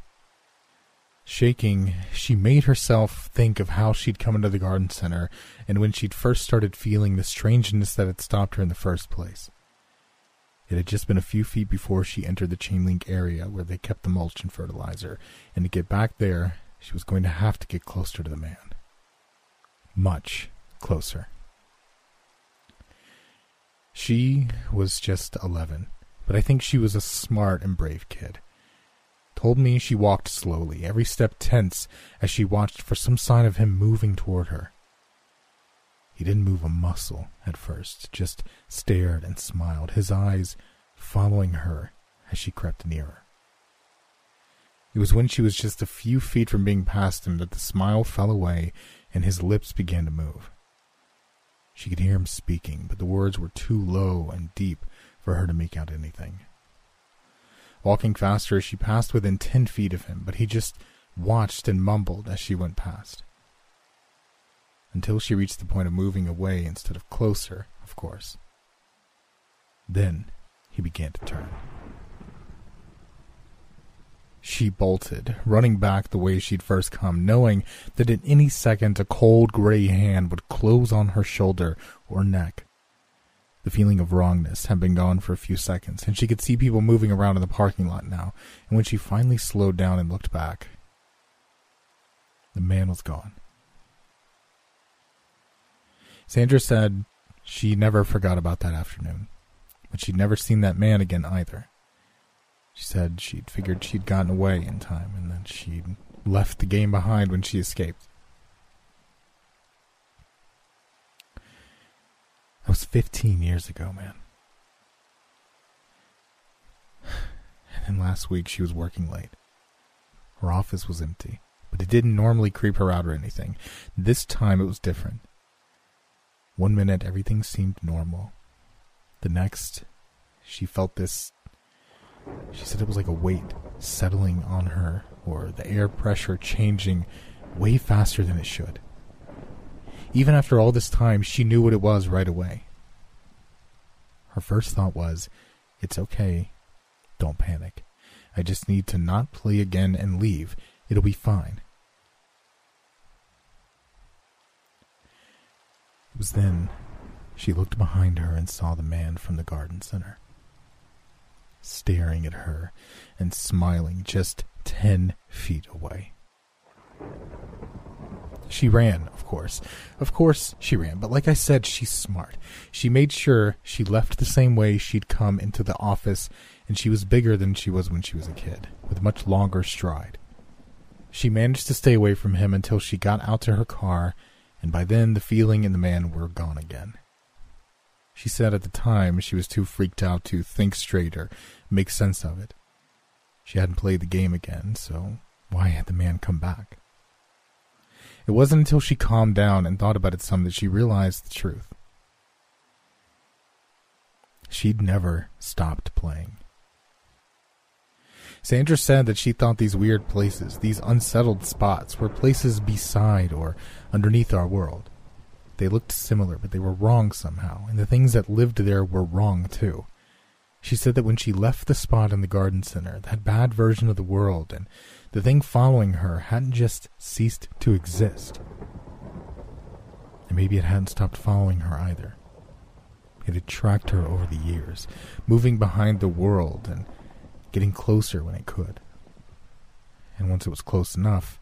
Shaking, she made herself think of how she'd come into the garden center and when she'd first started feeling the strangeness that had stopped her in the first place. It had just been a few feet before she entered the chain link area where they kept the mulch and fertilizer, and to get back there, she was going to have to get closer to the man. Much closer. She was just 11, but I think she was a smart and brave kid. Told me she walked slowly, every step tense as she watched for some sign of him moving toward her. He didn't move a muscle at first, just stared and smiled, his eyes following her as she crept nearer. It was when she was just a few feet from being past him that the smile fell away and his lips began to move. She could hear him speaking, but the words were too low and deep for her to make out anything. Walking faster, she passed within ten feet of him, but he just watched and mumbled as she went past. Until she reached the point of moving away instead of closer, of course. Then he began to turn. She bolted, running back the way she'd first come, knowing that at any second a cold gray hand would close on her shoulder or neck. The feeling of wrongness had been gone for a few seconds, and she could see people moving around in the parking lot now, and when she finally slowed down and looked back, the man was gone. Sandra said she never forgot about that afternoon, but she'd never seen that man again either. She said she'd figured she'd gotten away in time and that she'd left the game behind when she escaped. That was 15 years ago, man. And then last week she was working late. Her office was empty, but it didn't normally creep her out or anything. This time it was different. One minute everything seemed normal. The next, she felt this she said it was like a weight settling on her, or the air pressure changing way faster than it should. Even after all this time, she knew what it was right away. Her first thought was, It's okay. Don't panic. I just need to not play again and leave. It'll be fine. It was then she looked behind her and saw the man from the garden center staring at her and smiling just ten feet away. She ran, of course. Of course she ran, but like I said, she's smart. She made sure she left the same way she'd come into the office, and she was bigger than she was when she was a kid, with much longer stride. She managed to stay away from him until she got out to her car, and by then the feeling and the man were gone again. She said at the time she was too freaked out to think straight or make sense of it. She hadn't played the game again, so why had the man come back? It wasn't until she calmed down and thought about it some that she realized the truth. She'd never stopped playing. Sandra said that she thought these weird places, these unsettled spots, were places beside or underneath our world. They looked similar, but they were wrong somehow, and the things that lived there were wrong too. She said that when she left the spot in the garden center, that bad version of the world and the thing following her hadn't just ceased to exist. And maybe it hadn't stopped following her either. It had tracked her over the years, moving behind the world and getting closer when it could. And once it was close enough,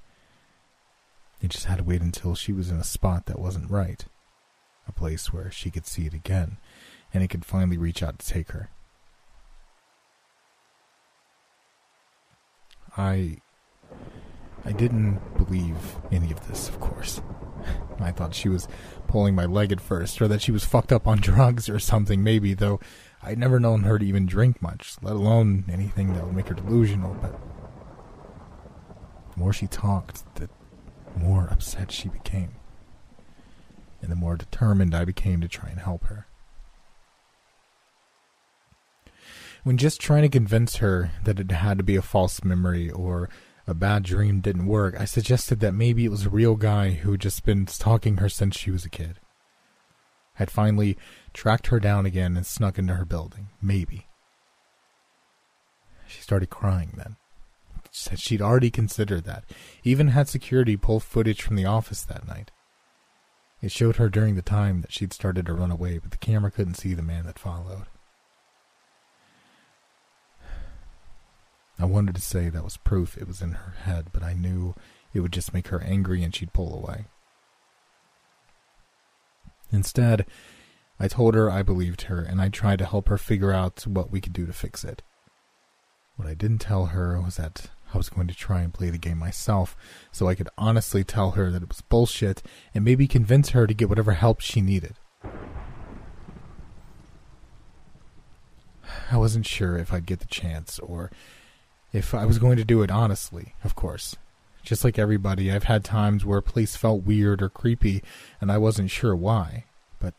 they just had to wait until she was in a spot that wasn't right. A place where she could see it again, and it could finally reach out to take her. I. I didn't believe any of this, of course. I thought she was pulling my leg at first, or that she was fucked up on drugs or something, maybe, though I'd never known her to even drink much, let alone anything that would make her delusional, but. The more she talked, the more upset she became, and the more determined I became to try and help her. When just trying to convince her that it had to be a false memory or a bad dream didn't work, I suggested that maybe it was a real guy who had just been stalking her since she was a kid. Had finally tracked her down again and snuck into her building. Maybe. She started crying then. Said she'd already considered that, even had security pull footage from the office that night. It showed her during the time that she'd started to run away, but the camera couldn't see the man that followed. I wanted to say that was proof it was in her head, but I knew it would just make her angry and she'd pull away. Instead, I told her I believed her and I tried to help her figure out what we could do to fix it. What I didn't tell her was that I was going to try and play the game myself so I could honestly tell her that it was bullshit and maybe convince her to get whatever help she needed. I wasn't sure if I'd get the chance or if I was going to do it honestly, of course. Just like everybody, I've had times where a place felt weird or creepy and I wasn't sure why, but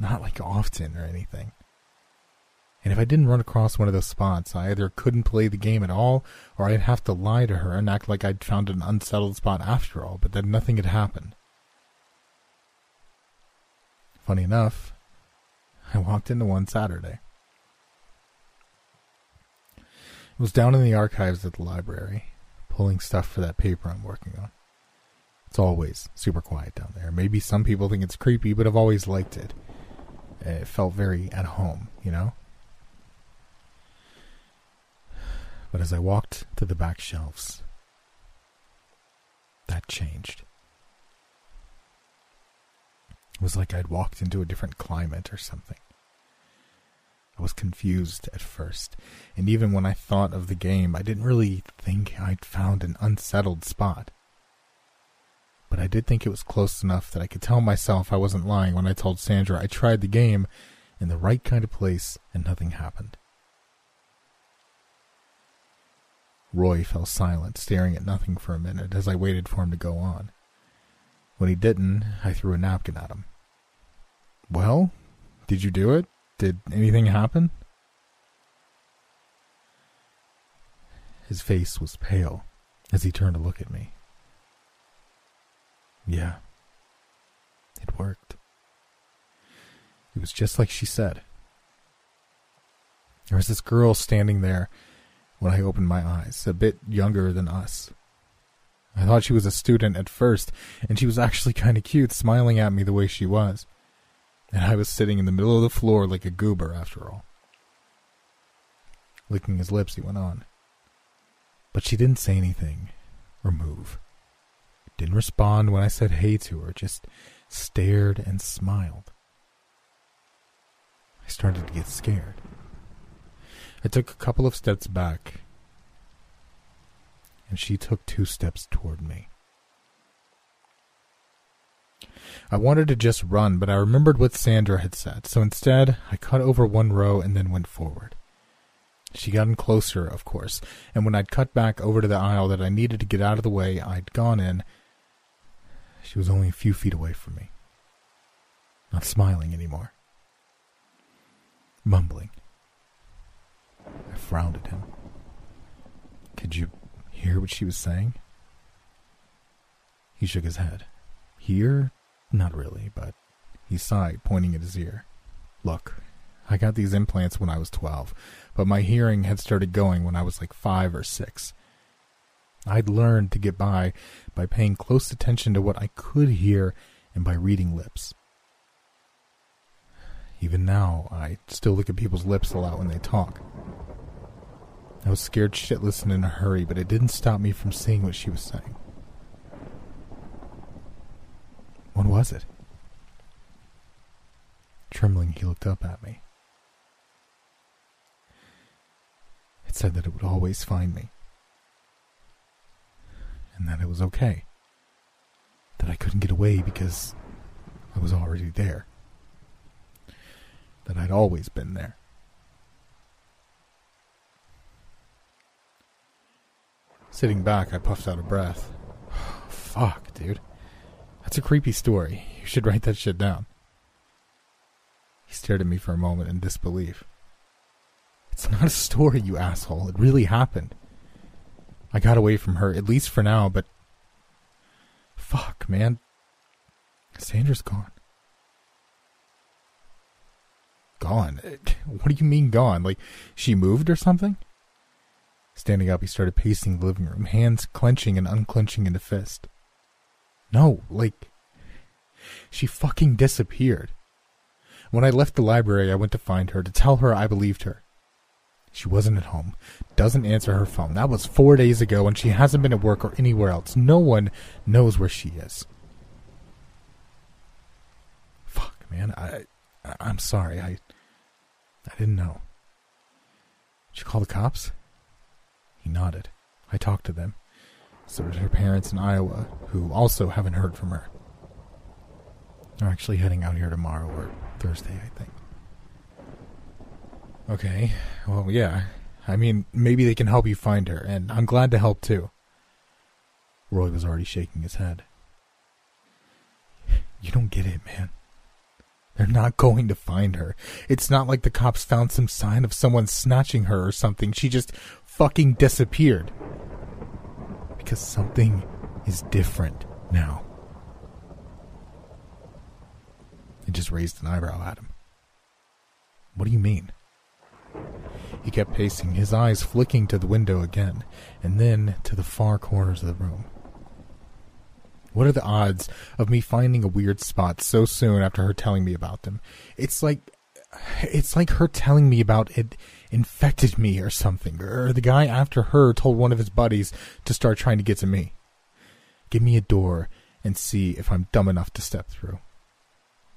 not like often or anything. And if I didn't run across one of those spots, I either couldn't play the game at all, or I'd have to lie to her and act like I'd found an unsettled spot after all, but that nothing had happened. Funny enough, I walked into one Saturday. It was down in the archives at the library, pulling stuff for that paper I'm working on. It's always super quiet down there. Maybe some people think it's creepy, but I've always liked it. It felt very at home, you know? But as I walked to the back shelves, that changed. It was like I'd walked into a different climate or something. I was confused at first, and even when I thought of the game, I didn't really think I'd found an unsettled spot. But I did think it was close enough that I could tell myself I wasn't lying when I told Sandra I tried the game in the right kind of place and nothing happened. Roy fell silent, staring at nothing for a minute as I waited for him to go on. When he didn't, I threw a napkin at him. Well, did you do it? Did anything happen? His face was pale as he turned to look at me. Yeah, it worked. It was just like she said. There was this girl standing there when I opened my eyes, a bit younger than us. I thought she was a student at first, and she was actually kind of cute, smiling at me the way she was. And I was sitting in the middle of the floor like a goober, after all. Licking his lips, he went on. But she didn't say anything or move. Didn't respond when I said hey to her, just stared and smiled. I started to get scared. I took a couple of steps back, and she took two steps toward me. I wanted to just run, but I remembered what Sandra had said, so instead I cut over one row and then went forward. She got in closer, of course, and when I'd cut back over to the aisle that I needed to get out of the way I'd gone in, she was only a few feet away from me. Not smiling anymore. Mumbling. I frowned at him. Could you hear what she was saying? He shook his head. Hear? Not really, but he sighed, pointing at his ear. Look, I got these implants when I was 12, but my hearing had started going when I was like 5 or 6. I'd learned to get by by paying close attention to what I could hear and by reading lips. Even now, I still look at people's lips a lot when they talk. I was scared shitless and in a hurry, but it didn't stop me from seeing what she was saying. What was it? Trembling, he looked up at me. It said that it would always find me. And that it was okay. That I couldn't get away because I was already there. That I'd always been there. Sitting back, I puffed out a breath. Fuck, dude. That's a creepy story. You should write that shit down. He stared at me for a moment in disbelief. It's not a story, you asshole. It really happened. I got away from her, at least for now, but. Fuck, man. Sandra's gone. Gone? What do you mean gone? Like, she moved or something? Standing up, he started pacing the living room, hands clenching and unclenching into fist. No, like, she fucking disappeared. When I left the library, I went to find her, to tell her I believed her. She wasn't at home, doesn't answer her phone. That was four days ago, and she hasn't been at work or anywhere else. No one knows where she is. Fuck, man. I, I'm sorry. I, I didn't know. Did you call the cops? He nodded. I talked to them. So did her parents in Iowa, who also haven't heard from her. They're actually heading out here tomorrow or Thursday, I think. Okay, well, yeah. I mean, maybe they can help you find her, and I'm glad to help too. Roy was already shaking his head. You don't get it, man. They're not going to find her. It's not like the cops found some sign of someone snatching her or something. She just fucking disappeared. Because something is different now. He just raised an eyebrow at him. What do you mean? He kept pacing, his eyes flicking to the window again, and then to the far corners of the room. What are the odds of me finding a weird spot so soon after her telling me about them? It's like it's like her telling me about it infected me or something, or the guy after her told one of his buddies to start trying to get to me. Give me a door and see if I'm dumb enough to step through.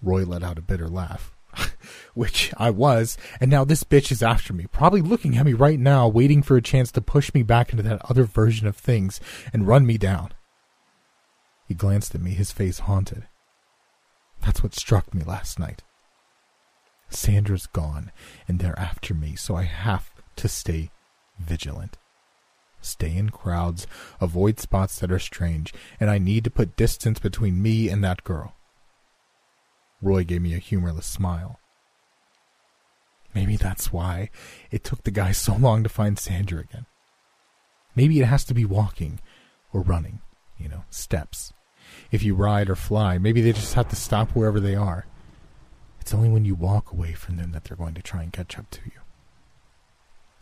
Roy let out a bitter laugh. Which I was, and now this bitch is after me, probably looking at me right now, waiting for a chance to push me back into that other version of things and run me down. He glanced at me, his face haunted. That's what struck me last night. Sandra's gone, and they're after me, so I have to stay vigilant. Stay in crowds, avoid spots that are strange, and I need to put distance between me and that girl. Roy gave me a humorless smile. Maybe that's why it took the guy so long to find Sandra again. Maybe it has to be walking or running, you know, steps. If you ride or fly, maybe they just have to stop wherever they are. It's only when you walk away from them that they're going to try and catch up to you.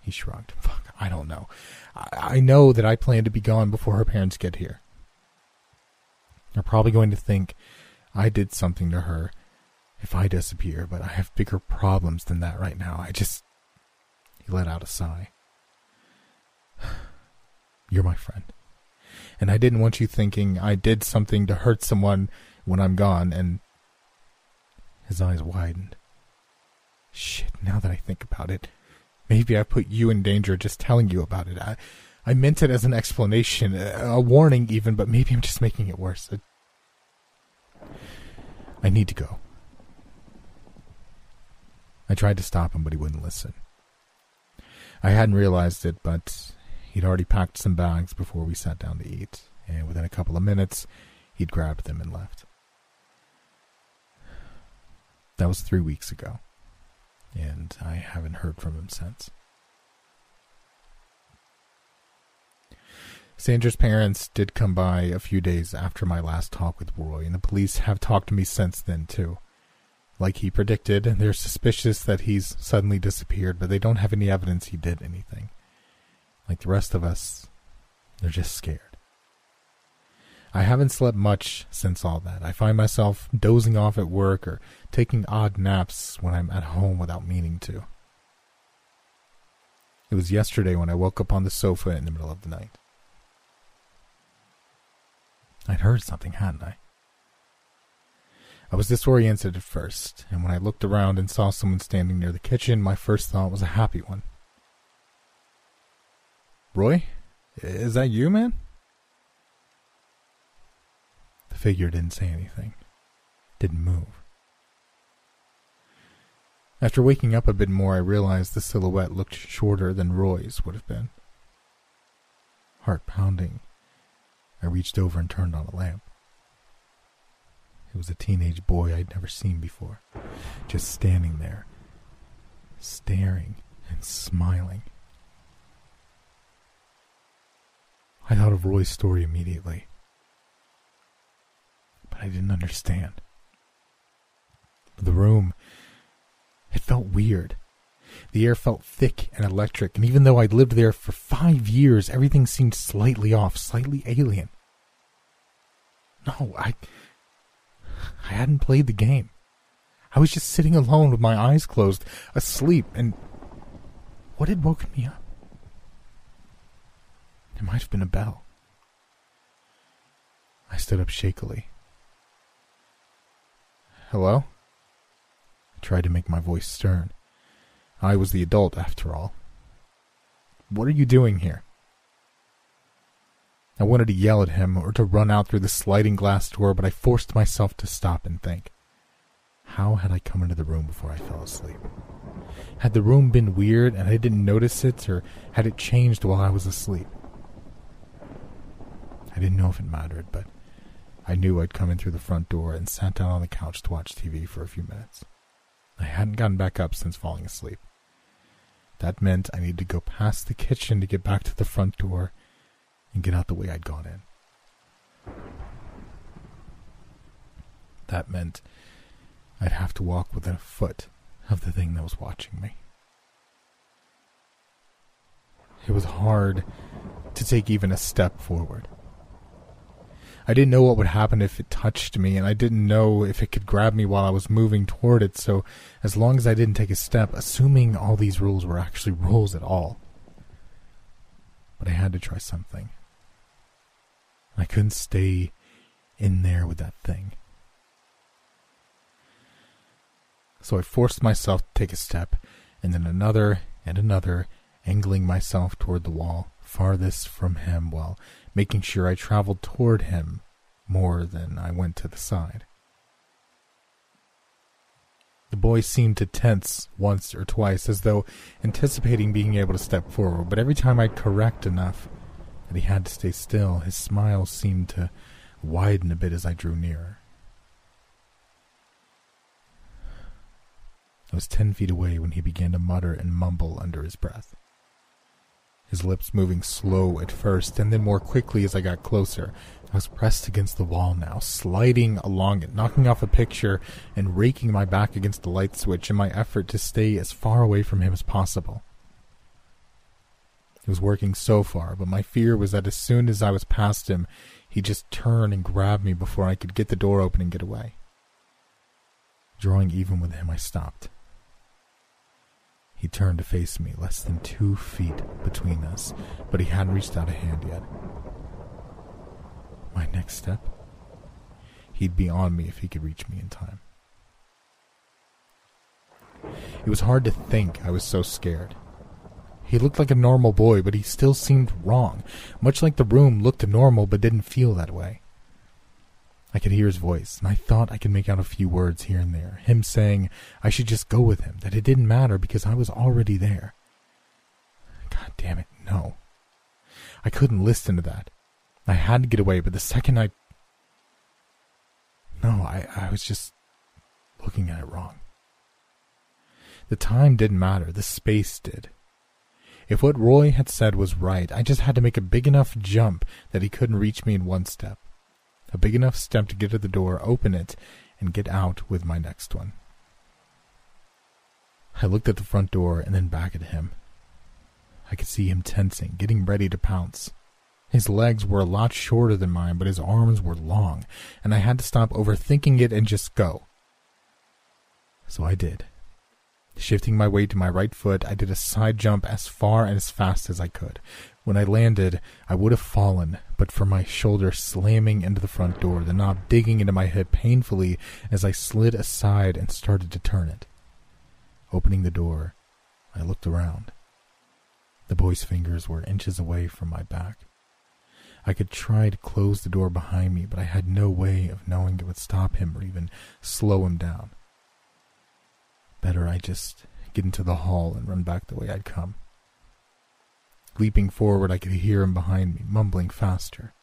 He shrugged. Fuck, I don't know. I, I know that I plan to be gone before her parents get here. They're probably going to think I did something to her if I disappear, but I have bigger problems than that right now. I just. He let out a sigh. You're my friend. And I didn't want you thinking I did something to hurt someone when I'm gone, and. His eyes widened. Shit, now that I think about it, maybe I put you in danger just telling you about it. I, I meant it as an explanation, a, warning even, but maybe I'm just making it worse. I, I need to go. I tried to stop him, but he wouldn't listen. I hadn't realized it, but he'd already packed some bags before we sat down to eat, and within a couple of minutes, he'd grabbed them and left. That was three weeks ago, and I haven't heard from him since. Sandra's parents did come by a few days after my last talk with Roy, and the police have talked to me since then, too. Like he predicted, they're suspicious that he's suddenly disappeared, but they don't have any evidence he did anything. Like the rest of us, they're just scared. I haven't slept much since all that. I find myself dozing off at work or taking odd naps when I'm at home without meaning to. It was yesterday when I woke up on the sofa in the middle of the night. I'd heard something, hadn't I? I was disoriented at first, and when I looked around and saw someone standing near the kitchen, my first thought was a happy one. Roy? Is that you, man? The figure didn't say anything, didn't move. After waking up a bit more, I realized the silhouette looked shorter than Roy's would have been. Heart pounding, I reached over and turned on a lamp. It was a teenage boy I'd never seen before, just standing there, staring and smiling. I thought of Roy's story immediately, but I didn't understand. The room, it felt weird. The air felt thick and electric, and even though I'd lived there for five years, everything seemed slightly off, slightly alien. No, I. I hadn't played the game. I was just sitting alone with my eyes closed, asleep, and. What had woken me up? It might have been a bell. I stood up shakily. Hello? I tried to make my voice stern. I was the adult, after all. What are you doing here? I wanted to yell at him or to run out through the sliding glass door, but I forced myself to stop and think. How had I come into the room before I fell asleep? Had the room been weird and I didn't notice it, or had it changed while I was asleep? I didn't know if it mattered, but I knew I'd come in through the front door and sat down on the couch to watch TV for a few minutes. I hadn't gotten back up since falling asleep. That meant I needed to go past the kitchen to get back to the front door and get out the way I'd gone in. That meant I'd have to walk within a foot of the thing that was watching me. It was hard to take even a step forward. I didn't know what would happen if it touched me, and I didn't know if it could grab me while I was moving toward it, so as long as I didn't take a step, assuming all these rules were actually rules at all. But I had to try something. I couldn't stay in there with that thing. So I forced myself to take a step, and then another and another, angling myself toward the wall, farthest from him while making sure I traveled toward him more than I went to the side. The boy seemed to tense once or twice, as though anticipating being able to step forward, but every time I'd correct enough that he had to stay still, his smile seemed to widen a bit as I drew nearer. I was ten feet away when he began to mutter and mumble under his breath his lips moving slow at first, and then more quickly as I got closer. I was pressed against the wall now, sliding along it, knocking off a picture and raking my back against the light switch in my effort to stay as far away from him as possible. It was working so far, but my fear was that as soon as I was past him, he'd just turn and grab me before I could get the door open and get away. Drawing even with him, I stopped. He turned to face me, less than two feet between us, but he hadn't reached out a hand yet. My next step? He'd be on me if he could reach me in time. It was hard to think I was so scared. He looked like a normal boy, but he still seemed wrong, much like the room looked normal but didn't feel that way. I could hear his voice, and I thought I could make out a few words here and there. Him saying I should just go with him, that it didn't matter because I was already there. God damn it, no. I couldn't listen to that. I had to get away, but the second I. No, I, I was just looking at it wrong. The time didn't matter, the space did. If what Roy had said was right, I just had to make a big enough jump that he couldn't reach me in one step a big enough step to get to the door, open it, and get out with my next one. I looked at the front door and then back at him. I could see him tensing, getting ready to pounce. His legs were a lot shorter than mine, but his arms were long, and I had to stop overthinking it and just go. So I did. Shifting my weight to my right foot, I did a side jump as far and as fast as I could. When I landed, I would have fallen, but for my shoulder slamming into the front door, the knob digging into my hip painfully as I slid aside and started to turn it. Opening the door, I looked around. The boy's fingers were inches away from my back. I could try to close the door behind me, but I had no way of knowing it would stop him or even slow him down. Better I just get into the hall and run back the way I'd come. Leaping forward, I could hear him behind me, mumbling faster.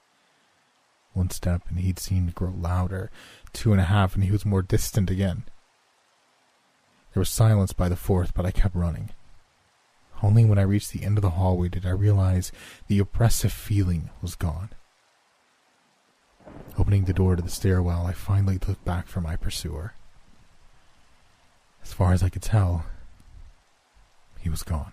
One step, and he'd seemed to grow louder. Two and a half, and he was more distant again. There was silence by the fourth, but I kept running. Only when I reached the end of the hallway did I realize the oppressive feeling was gone. Opening the door to the stairwell, I finally looked back for my pursuer. As far as I could tell, he was gone.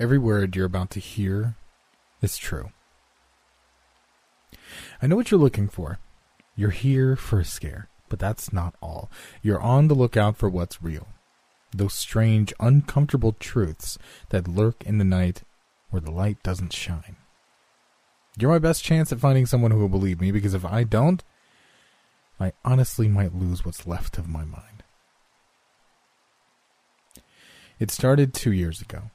Every word you're about to hear is true. I know what you're looking for. You're here for a scare, but that's not all. You're on the lookout for what's real. Those strange, uncomfortable truths that lurk in the night where the light doesn't shine. You're my best chance at finding someone who will believe me because if I don't, I honestly might lose what's left of my mind. It started two years ago.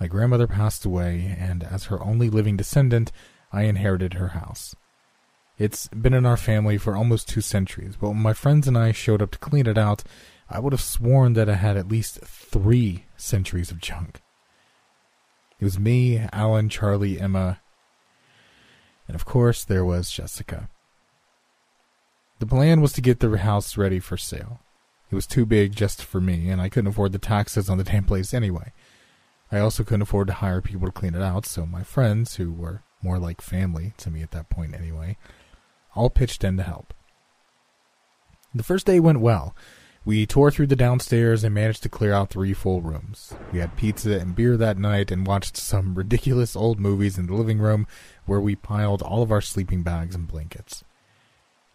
My grandmother passed away, and as her only living descendant, I inherited her house. It's been in our family for almost two centuries, but when my friends and I showed up to clean it out, I would have sworn that it had at least three centuries of junk. It was me, Alan, Charlie, Emma, and of course there was Jessica. The plan was to get the house ready for sale. It was too big just for me, and I couldn't afford the taxes on the damn place anyway. I also couldn't afford to hire people to clean it out, so my friends, who were more like family to me at that point anyway, all pitched in to help. The first day went well. We tore through the downstairs and managed to clear out three full rooms. We had pizza and beer that night and watched some ridiculous old movies in the living room where we piled all of our sleeping bags and blankets.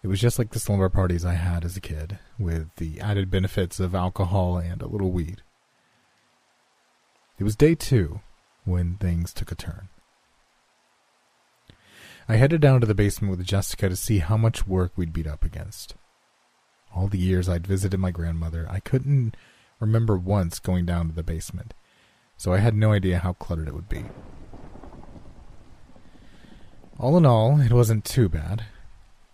It was just like the slumber parties I had as a kid, with the added benefits of alcohol and a little weed. It was day two when things took a turn. I headed down to the basement with Jessica to see how much work we'd beat up against. All the years I'd visited my grandmother, I couldn't remember once going down to the basement, so I had no idea how cluttered it would be. All in all, it wasn't too bad.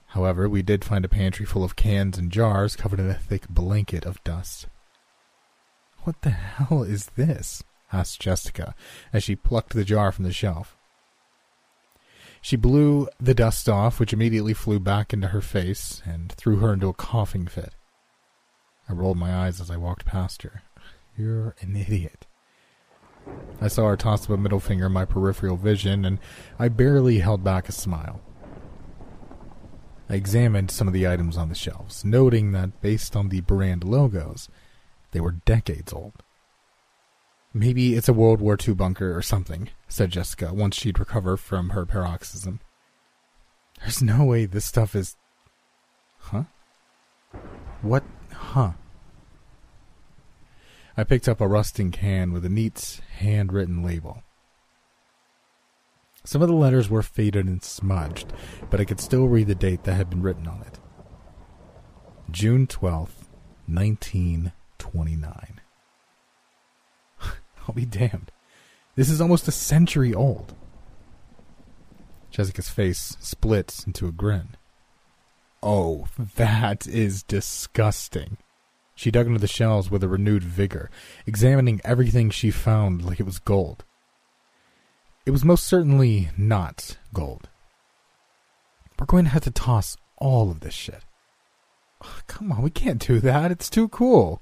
However, we did find a pantry full of cans and jars covered in a thick blanket of dust. What the hell is this? Asked Jessica as she plucked the jar from the shelf. She blew the dust off, which immediately flew back into her face and threw her into a coughing fit. I rolled my eyes as I walked past her. You're an idiot. I saw her toss up a middle finger in my peripheral vision, and I barely held back a smile. I examined some of the items on the shelves, noting that based on the brand logos, they were decades old. Maybe it's a World War II bunker or something, said Jessica once she'd recovered from her paroxysm. There's no way this stuff is. Huh? What? Huh? I picked up a rusting can with a neat handwritten label. Some of the letters were faded and smudged, but I could still read the date that had been written on it. June 12th, 1929. I'll be damned. This is almost a century old. Jessica's face splits into a grin. Oh, that is disgusting. She dug into the shelves with a renewed vigor, examining everything she found like it was gold. It was most certainly not gold. We're going to have to toss all of this shit. come on, we can't do that. It's too cool.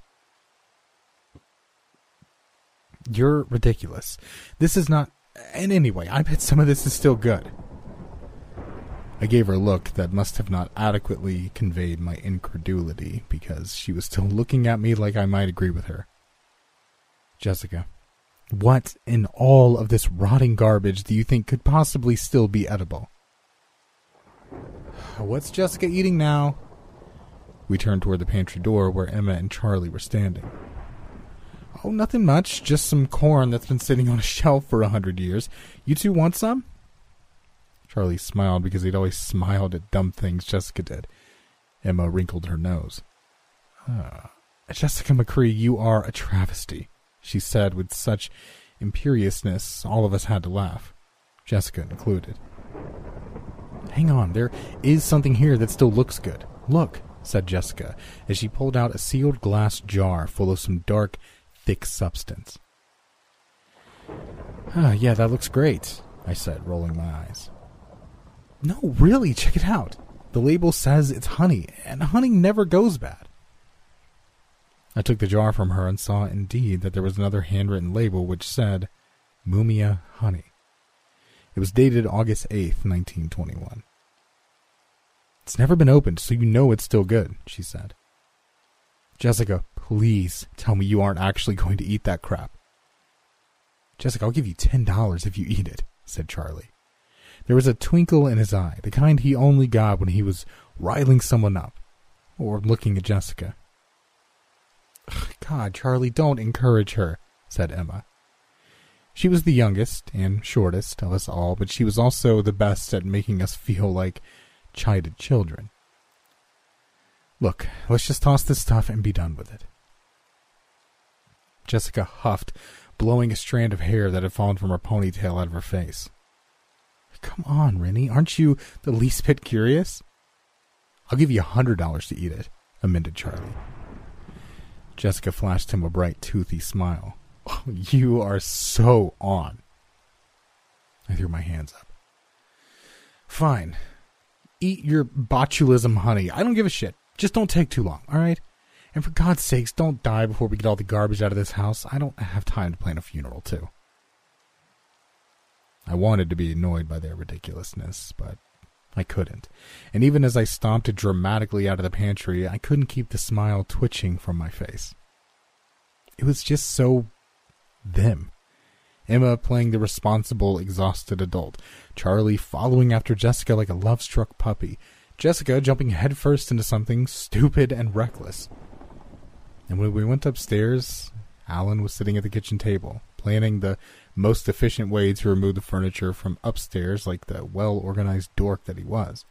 You're ridiculous. This is not. And anyway, I bet some of this is still good. I gave her a look that must have not adequately conveyed my incredulity because she was still looking at me like I might agree with her. Jessica, what in all of this rotting garbage do you think could possibly still be edible? What's Jessica eating now? We turned toward the pantry door where Emma and Charlie were standing. Oh, nothing much. Just some corn that's been sitting on a shelf for a hundred years. You two want some? Charlie smiled because he'd always smiled at dumb things Jessica did. Emma wrinkled her nose. Uh, Jessica McCree, you are a travesty, she said with such imperiousness all of us had to laugh, Jessica included. Hang on, there is something here that still looks good. Look, said Jessica, as she pulled out a sealed glass jar full of some dark, thick substance. Ah, yeah, that looks great, I said, rolling my eyes. No, really, check it out. The label says it's honey, and honey never goes bad. I took the jar from her and saw indeed that there was another handwritten label which said, Mumia Honey. It was dated August 8th, 1921. It's never been opened, so you know it's still good, she said. Jessica, please tell me you aren't actually going to eat that crap. Jessica, I'll give you ten dollars if you eat it, said Charlie. There was a twinkle in his eye, the kind he only got when he was riling someone up, or looking at Jessica. God, Charlie, don't encourage her, said Emma. She was the youngest and shortest of us all, but she was also the best at making us feel like chided children. Look, let's just toss this stuff and be done with it. Jessica huffed, blowing a strand of hair that had fallen from her ponytail out of her face. Come on, Rennie, aren't you the least bit curious? I'll give you a hundred dollars to eat it, amended Charlie. Jessica flashed him a bright, toothy smile. Oh, you are so on. I threw my hands up. Fine. Eat your botulism honey. I don't give a shit. Just don't take too long, alright? And for God's sakes, don't die before we get all the garbage out of this house. I don't have time to plan a funeral, too. I wanted to be annoyed by their ridiculousness, but I couldn't. And even as I stomped dramatically out of the pantry, I couldn't keep the smile twitching from my face. It was just so them. Emma playing the responsible, exhausted adult. Charlie following after Jessica like a love struck puppy. Jessica jumping headfirst into something stupid and reckless. And when we went upstairs, Alan was sitting at the kitchen table, planning the most efficient way to remove the furniture from upstairs like the well organized dork that he was.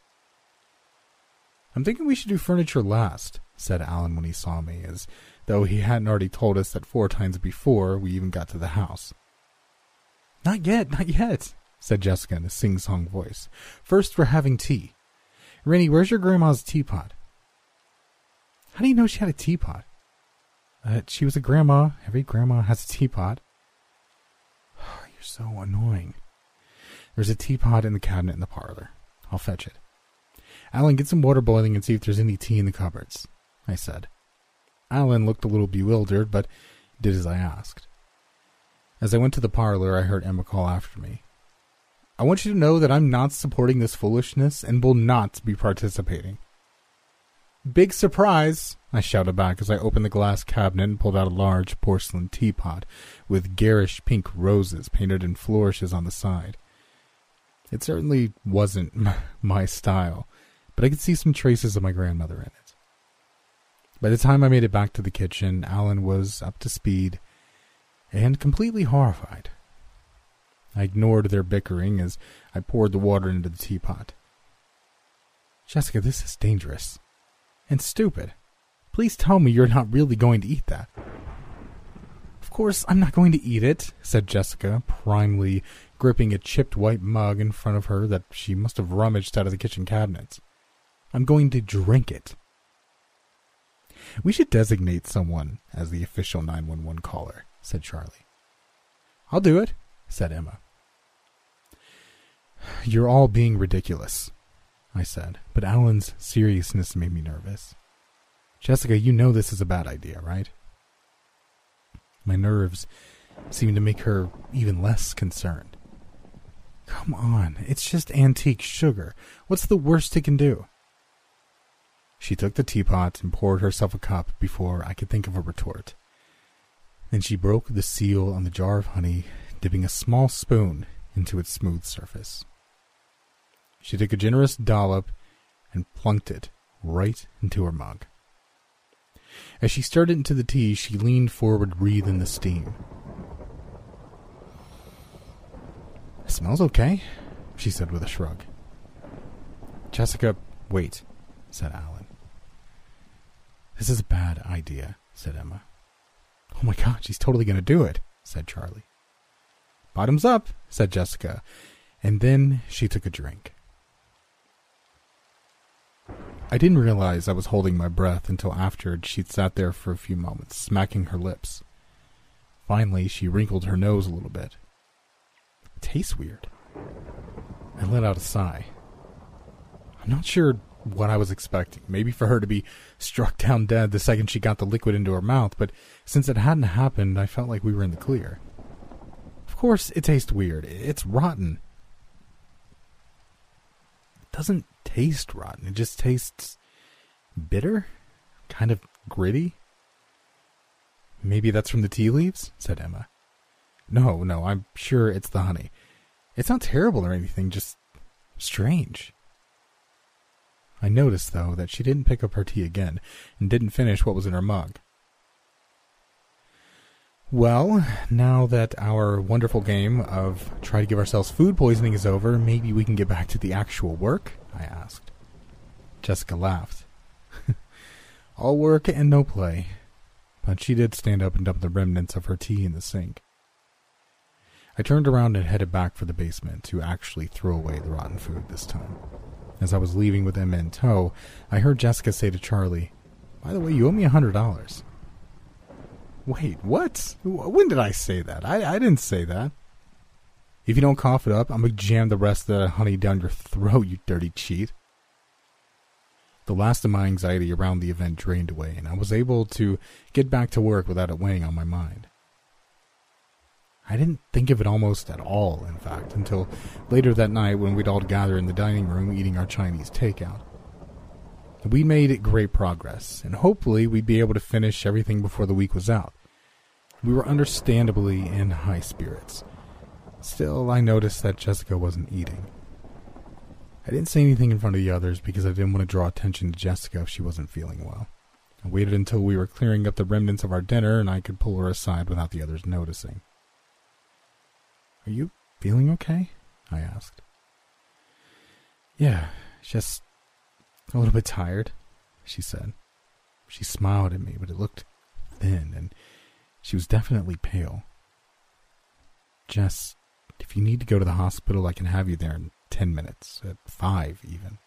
I'm thinking we should do furniture last, said Alan when he saw me, as though he hadn't already told us that four times before we even got to the house. Not yet, not yet, said Jessica in a sing song voice. First, we're having tea. Rennie, where's your grandma's teapot? How do you know she had a teapot? Uh, she was a grandma. Every grandma has a teapot. You're so annoying. There's a teapot in the cabinet in the parlor. I'll fetch it. Alan, get some water boiling and see if there's any tea in the cupboards, I said. Alan looked a little bewildered, but did as I asked. As I went to the parlor, I heard Emma call after me. I want you to know that I'm not supporting this foolishness and will not be participating. Big surprise! I shouted back as I opened the glass cabinet and pulled out a large porcelain teapot with garish pink roses painted in flourishes on the side. It certainly wasn't my style, but I could see some traces of my grandmother in it. By the time I made it back to the kitchen, Alan was up to speed and completely horrified. I ignored their bickering as I poured the water into the teapot. Jessica, this is dangerous and stupid. Please tell me you're not really going to eat that. Of course, I'm not going to eat it, said Jessica, primely gripping a chipped white mug in front of her that she must have rummaged out of the kitchen cabinets. I'm going to drink it. We should designate someone as the official 911 caller, said Charlie. I'll do it, said Emma. You're all being ridiculous, I said, but Alan's seriousness made me nervous. Jessica, you know this is a bad idea, right? My nerves seemed to make her even less concerned. Come on, it's just antique sugar. What's the worst it can do? She took the teapot and poured herself a cup before I could think of a retort. Then she broke the seal on the jar of honey, dipping a small spoon into its smooth surface. She took a generous dollop and plunked it right into her mug. As she stirred it into the tea, she leaned forward, breathing the steam. It smells okay, she said with a shrug. Jessica, wait, said Alan. This is a bad idea, said Emma. Oh my god, she's totally going to do it, said Charlie. Bottoms up, said Jessica, and then she took a drink. I didn't realize I was holding my breath until after she'd sat there for a few moments, smacking her lips. Finally, she wrinkled her nose a little bit. It tastes weird. I let out a sigh. I'm not sure what I was expecting. Maybe for her to be struck down dead the second she got the liquid into her mouth, but since it hadn't happened, I felt like we were in the clear. Of course, it tastes weird. It's rotten. Doesn't taste rotten. It just tastes bitter, kind of gritty. Maybe that's from the tea leaves, said Emma. No, no, I'm sure it's the honey. It's not terrible or anything, just strange. I noticed, though, that she didn't pick up her tea again and didn't finish what was in her mug. Well, now that our wonderful game of try to give ourselves food poisoning is over, maybe we can get back to the actual work? I asked. Jessica laughed. All work and no play. But she did stand up and dump the remnants of her tea in the sink. I turned around and headed back for the basement to actually throw away the rotten food this time. As I was leaving with Emma in tow, I heard Jessica say to Charlie, By the way, you owe me a hundred dollars. Wait, what? When did I say that? I, I didn't say that. If you don't cough it up, I'm gonna jam the rest of that honey down your throat, you dirty cheat. The last of my anxiety around the event drained away, and I was able to get back to work without it weighing on my mind. I didn't think of it almost at all, in fact, until later that night when we'd all gather in the dining room eating our Chinese takeout. We made great progress, and hopefully we'd be able to finish everything before the week was out. We were understandably in high spirits. Still, I noticed that Jessica wasn't eating. I didn't say anything in front of the others because I didn't want to draw attention to Jessica if she wasn't feeling well. I waited until we were clearing up the remnants of our dinner and I could pull her aside without the others noticing. Are you feeling okay? I asked. Yeah, just a little bit tired, she said. She smiled at me, but it looked thin, and she was definitely pale. Jess, if you need to go to the hospital, I can have you there in ten minutes, at five even.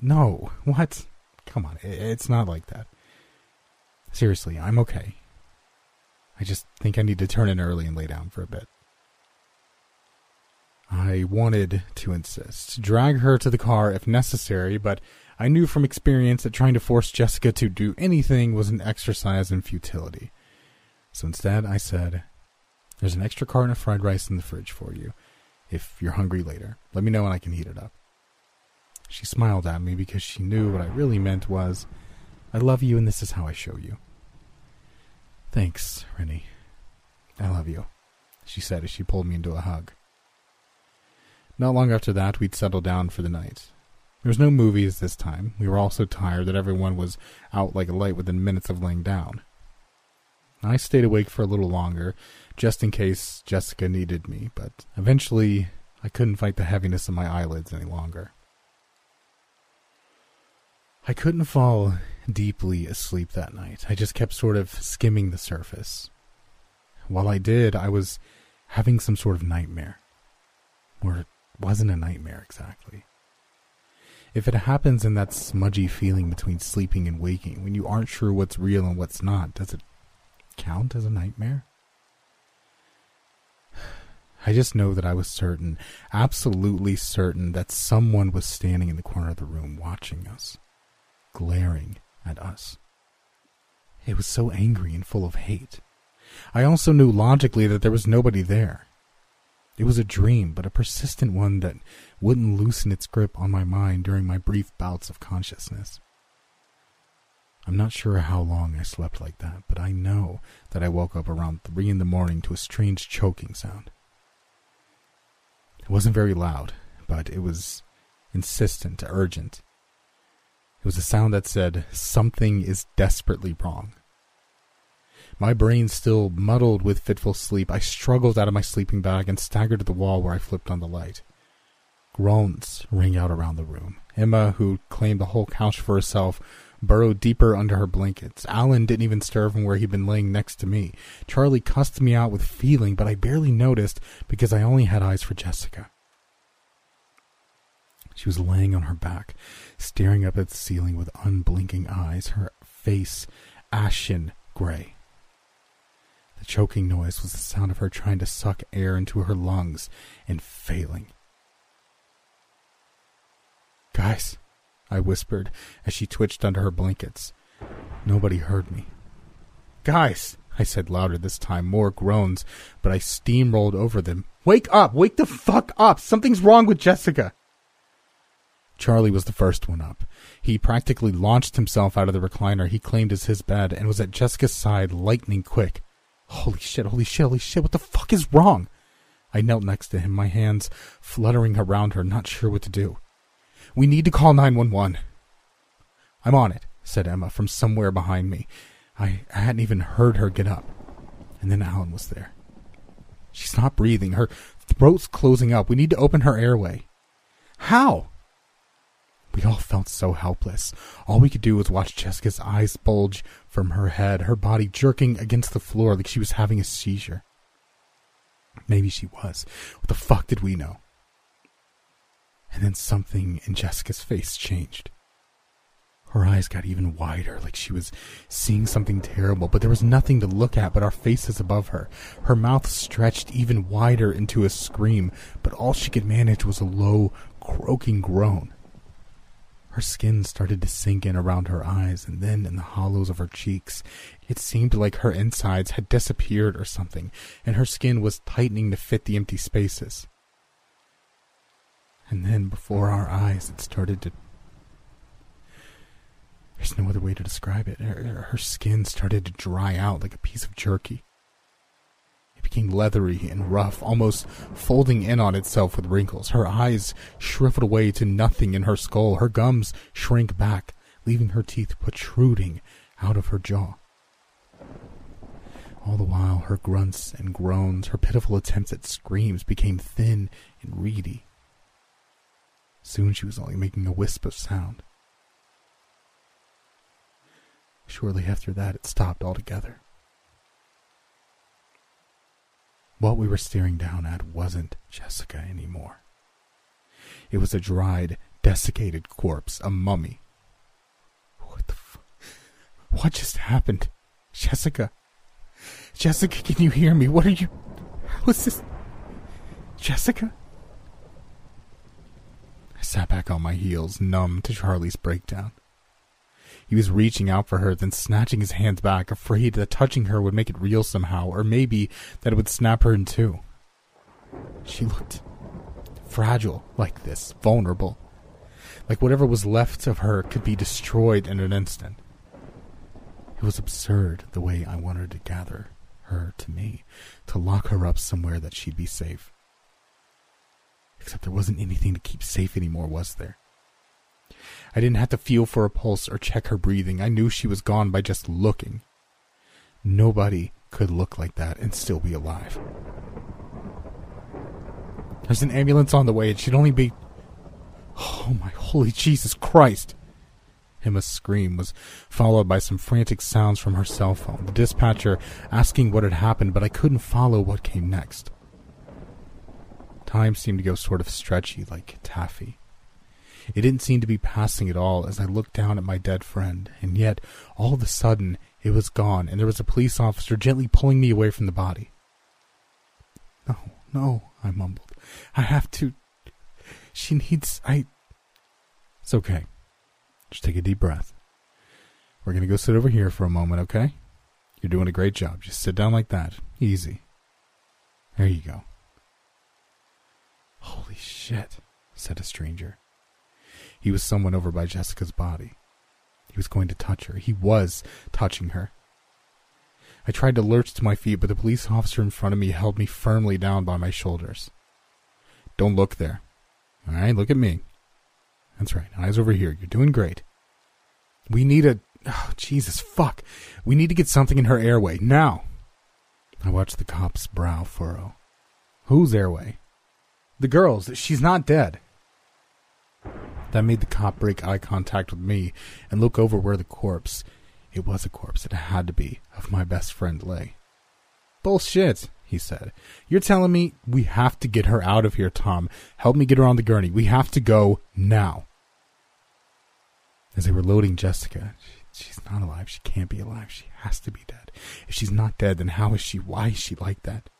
No, what? Come on, it's not like that. Seriously, I'm okay. I just think I need to turn in early and lay down for a bit. I wanted to insist, drag her to the car if necessary, but I knew from experience that trying to force Jessica to do anything was an exercise in futility. So instead, I said, There's an extra carton of fried rice in the fridge for you. If you're hungry later, let me know and I can heat it up. She smiled at me because she knew what I really meant was, I love you and this is how I show you. Thanks, Rennie. I love you, she said as she pulled me into a hug. Not long after that, we'd settle down for the night. There was no movies this time. We were all so tired that everyone was out like a light within minutes of laying down. I stayed awake for a little longer, just in case Jessica needed me, but eventually I couldn't fight the heaviness of my eyelids any longer. I couldn't fall deeply asleep that night. I just kept sort of skimming the surface. While I did, I was having some sort of nightmare. Or wasn't a nightmare exactly. If it happens in that smudgy feeling between sleeping and waking, when you aren't sure what's real and what's not, does it count as a nightmare? I just know that I was certain, absolutely certain, that someone was standing in the corner of the room watching us, glaring at us. It was so angry and full of hate. I also knew logically that there was nobody there. It was a dream, but a persistent one that wouldn't loosen its grip on my mind during my brief bouts of consciousness. I'm not sure how long I slept like that, but I know that I woke up around three in the morning to a strange choking sound. It wasn't very loud, but it was insistent, urgent. It was a sound that said, Something is desperately wrong. My brain still muddled with fitful sleep, I struggled out of my sleeping bag and staggered to the wall where I flipped on the light. Groans rang out around the room. Emma, who claimed the whole couch for herself, burrowed deeper under her blankets. Alan didn't even stir from where he'd been laying next to me. Charlie cussed me out with feeling, but I barely noticed because I only had eyes for Jessica. She was laying on her back, staring up at the ceiling with unblinking eyes, her face ashen gray. The choking noise was the sound of her trying to suck air into her lungs and failing. Guys, I whispered as she twitched under her blankets. Nobody heard me. Guys, I said louder this time, more groans, but I steamrolled over them. Wake up! Wake the fuck up! Something's wrong with Jessica! Charlie was the first one up. He practically launched himself out of the recliner he claimed as his bed and was at Jessica's side lightning quick. Holy shit, holy shit, holy shit, what the fuck is wrong? I knelt next to him, my hands fluttering around her, not sure what to do. We need to call 911. I'm on it, said Emma from somewhere behind me. I hadn't even heard her get up. And then Alan was there. She's not breathing. Her throat's closing up. We need to open her airway. How? We all felt so helpless. All we could do was watch Jessica's eyes bulge from her head, her body jerking against the floor like she was having a seizure. Maybe she was. What the fuck did we know? And then something in Jessica's face changed. Her eyes got even wider, like she was seeing something terrible, but there was nothing to look at but our faces above her. Her mouth stretched even wider into a scream, but all she could manage was a low, croaking groan. Her skin started to sink in around her eyes and then in the hollows of her cheeks. It seemed like her insides had disappeared or something, and her skin was tightening to fit the empty spaces. And then before our eyes, it started to. There's no other way to describe it. Her, her skin started to dry out like a piece of jerky. It became leathery and rough, almost folding in on itself with wrinkles. Her eyes shriveled away to nothing in her skull. Her gums shrank back, leaving her teeth protruding out of her jaw. All the while, her grunts and groans, her pitiful attempts at screams became thin and reedy. Soon she was only making a wisp of sound. Shortly after that, it stopped altogether. What we were staring down at wasn't Jessica anymore. It was a dried, desiccated corpse, a mummy. What the f- What just happened? Jessica? Jessica, can you hear me? What are you. How is this? Jessica? I sat back on my heels, numb to Charlie's breakdown. He was reaching out for her, then snatching his hands back, afraid that touching her would make it real somehow, or maybe that it would snap her in two. She looked fragile like this, vulnerable. Like whatever was left of her could be destroyed in an instant. It was absurd the way I wanted to gather her to me, to lock her up somewhere that she'd be safe. Except there wasn't anything to keep safe anymore, was there? I didn't have to feel for a pulse or check her breathing. I knew she was gone by just looking. Nobody could look like that and still be alive. There's an ambulance on the way. It should only be. Oh my holy Jesus Christ! Emma's scream was followed by some frantic sounds from her cell phone, the dispatcher asking what had happened, but I couldn't follow what came next. Time seemed to go sort of stretchy, like taffy. It didn't seem to be passing at all as I looked down at my dead friend, and yet, all of a sudden, it was gone, and there was a police officer gently pulling me away from the body. No, no, I mumbled. I have to. She needs. I. It's okay. Just take a deep breath. We're going to go sit over here for a moment, okay? You're doing a great job. Just sit down like that. Easy. There you go. Holy shit, said a stranger. He was someone over by Jessica's body. He was going to touch her. He was touching her. I tried to lurch to my feet, but the police officer in front of me held me firmly down by my shoulders. Don't look there. All right, look at me. That's right. Eyes over here. You're doing great. We need a. Oh, Jesus, fuck. We need to get something in her airway. Now. I watched the cop's brow furrow. Whose airway? The girl's. She's not dead. That made the cop break eye contact with me and look over where the corpse. It was a corpse. It had to be of my best friend lay. Bullshit, he said. You're telling me we have to get her out of here, Tom. Help me get her on the gurney. We have to go now. As they were loading Jessica, she, she's not alive. She can't be alive. She has to be dead. If she's not dead, then how is she? Why is she like that?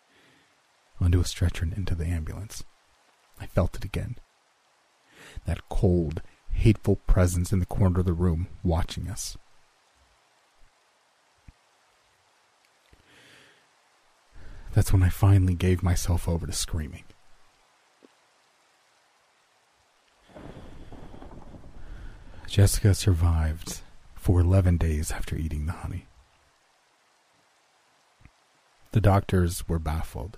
Onto a stretcher and into the ambulance. I felt it again. That cold, hateful presence in the corner of the room, watching us. That's when I finally gave myself over to screaming. Jessica survived for 11 days after eating the honey. The doctors were baffled.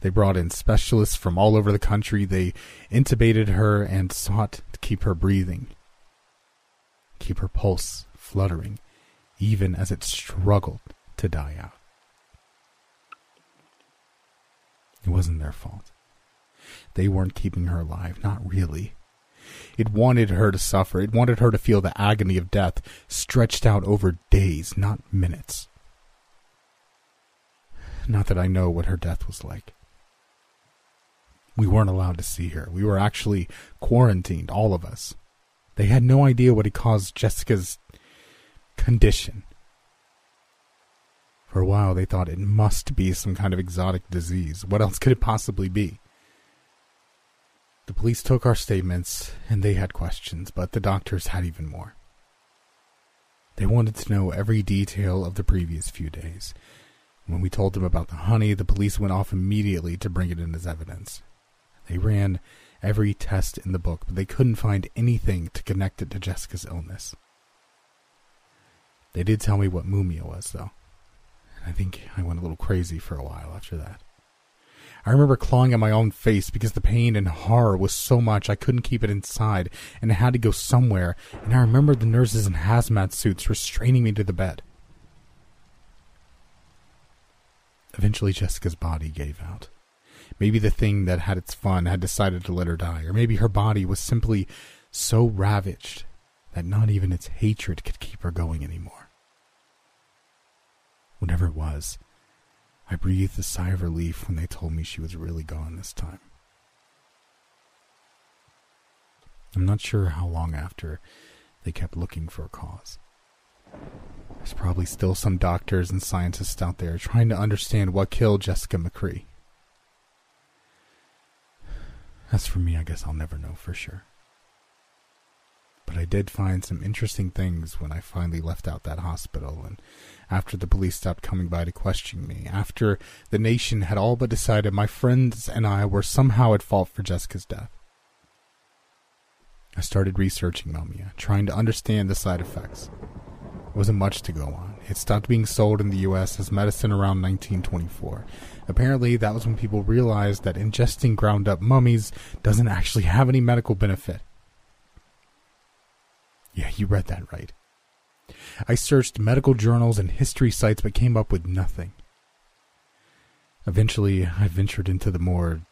They brought in specialists from all over the country. They intubated her and sought to keep her breathing, keep her pulse fluttering, even as it struggled to die out. It wasn't their fault. They weren't keeping her alive, not really. It wanted her to suffer. It wanted her to feel the agony of death stretched out over days, not minutes. Not that I know what her death was like. We weren't allowed to see her. We were actually quarantined, all of us. They had no idea what had caused Jessica's condition. For a while, they thought it must be some kind of exotic disease. What else could it possibly be? The police took our statements, and they had questions, but the doctors had even more. They wanted to know every detail of the previous few days. When we told them about the honey, the police went off immediately to bring it in as evidence. They ran every test in the book, but they couldn't find anything to connect it to Jessica's illness. They did tell me what mumia was, though. I think I went a little crazy for a while after that. I remember clawing at my own face because the pain and horror was so much I couldn't keep it inside and I had to go somewhere, and I remember the nurses in hazmat suits restraining me to the bed. Eventually, Jessica's body gave out. Maybe the thing that had its fun had decided to let her die, or maybe her body was simply so ravaged that not even its hatred could keep her going anymore. Whatever it was, I breathed a sigh of relief when they told me she was really gone this time. I'm not sure how long after they kept looking for a cause. There's probably still some doctors and scientists out there trying to understand what killed Jessica McCree. As for me, I guess I'll never know for sure. But I did find some interesting things when I finally left out that hospital, and after the police stopped coming by to question me, after the nation had all but decided my friends and I were somehow at fault for Jessica's death. I started researching mumia, trying to understand the side effects. It wasn't much to go on. It stopped being sold in the US as medicine around 1924. Apparently, that was when people realized that ingesting ground up mummies doesn't actually have any medical benefit. Yeah, you read that right. I searched medical journals and history sites but came up with nothing. Eventually, I ventured into the more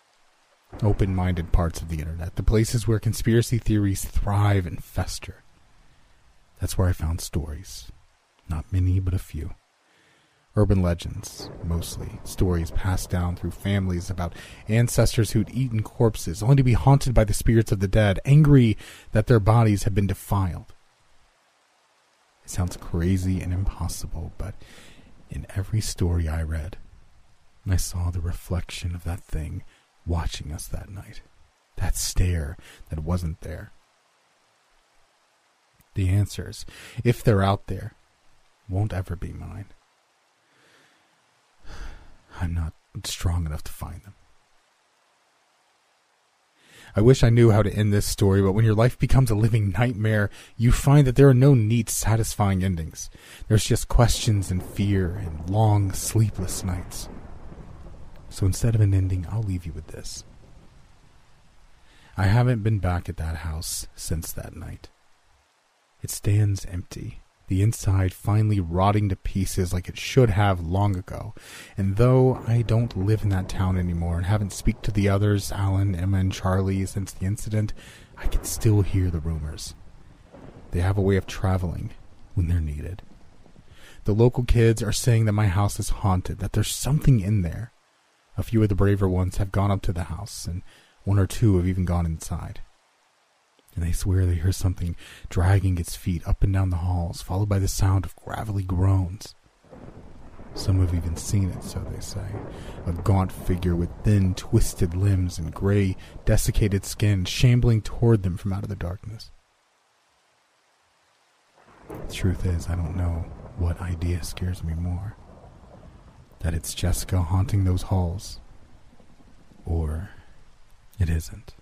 open minded parts of the internet, the places where conspiracy theories thrive and fester. That's where I found stories. Not many, but a few. Urban legends, mostly. Stories passed down through families about ancestors who'd eaten corpses, only to be haunted by the spirits of the dead, angry that their bodies had been defiled. It sounds crazy and impossible, but in every story I read, I saw the reflection of that thing watching us that night. That stare that wasn't there. The answers, if they're out there, won't ever be mine. I'm not strong enough to find them. I wish I knew how to end this story, but when your life becomes a living nightmare, you find that there are no neat, satisfying endings. There's just questions and fear and long, sleepless nights. So instead of an ending, I'll leave you with this. I haven't been back at that house since that night. It stands empty, the inside finally rotting to pieces like it should have long ago. And though I don't live in that town anymore and haven't speak to the others, Alan, Emma, and Charlie, since the incident, I can still hear the rumors. They have a way of traveling when they're needed. The local kids are saying that my house is haunted, that there's something in there. A few of the braver ones have gone up to the house, and one or two have even gone inside and they swear they hear something dragging its feet up and down the halls, followed by the sound of gravelly groans. Some have even seen it, so they say. A gaunt figure with thin, twisted limbs and gray, desiccated skin shambling toward them from out of the darkness. The truth is, I don't know what idea scares me more. That it's Jessica haunting those halls, or it isn't.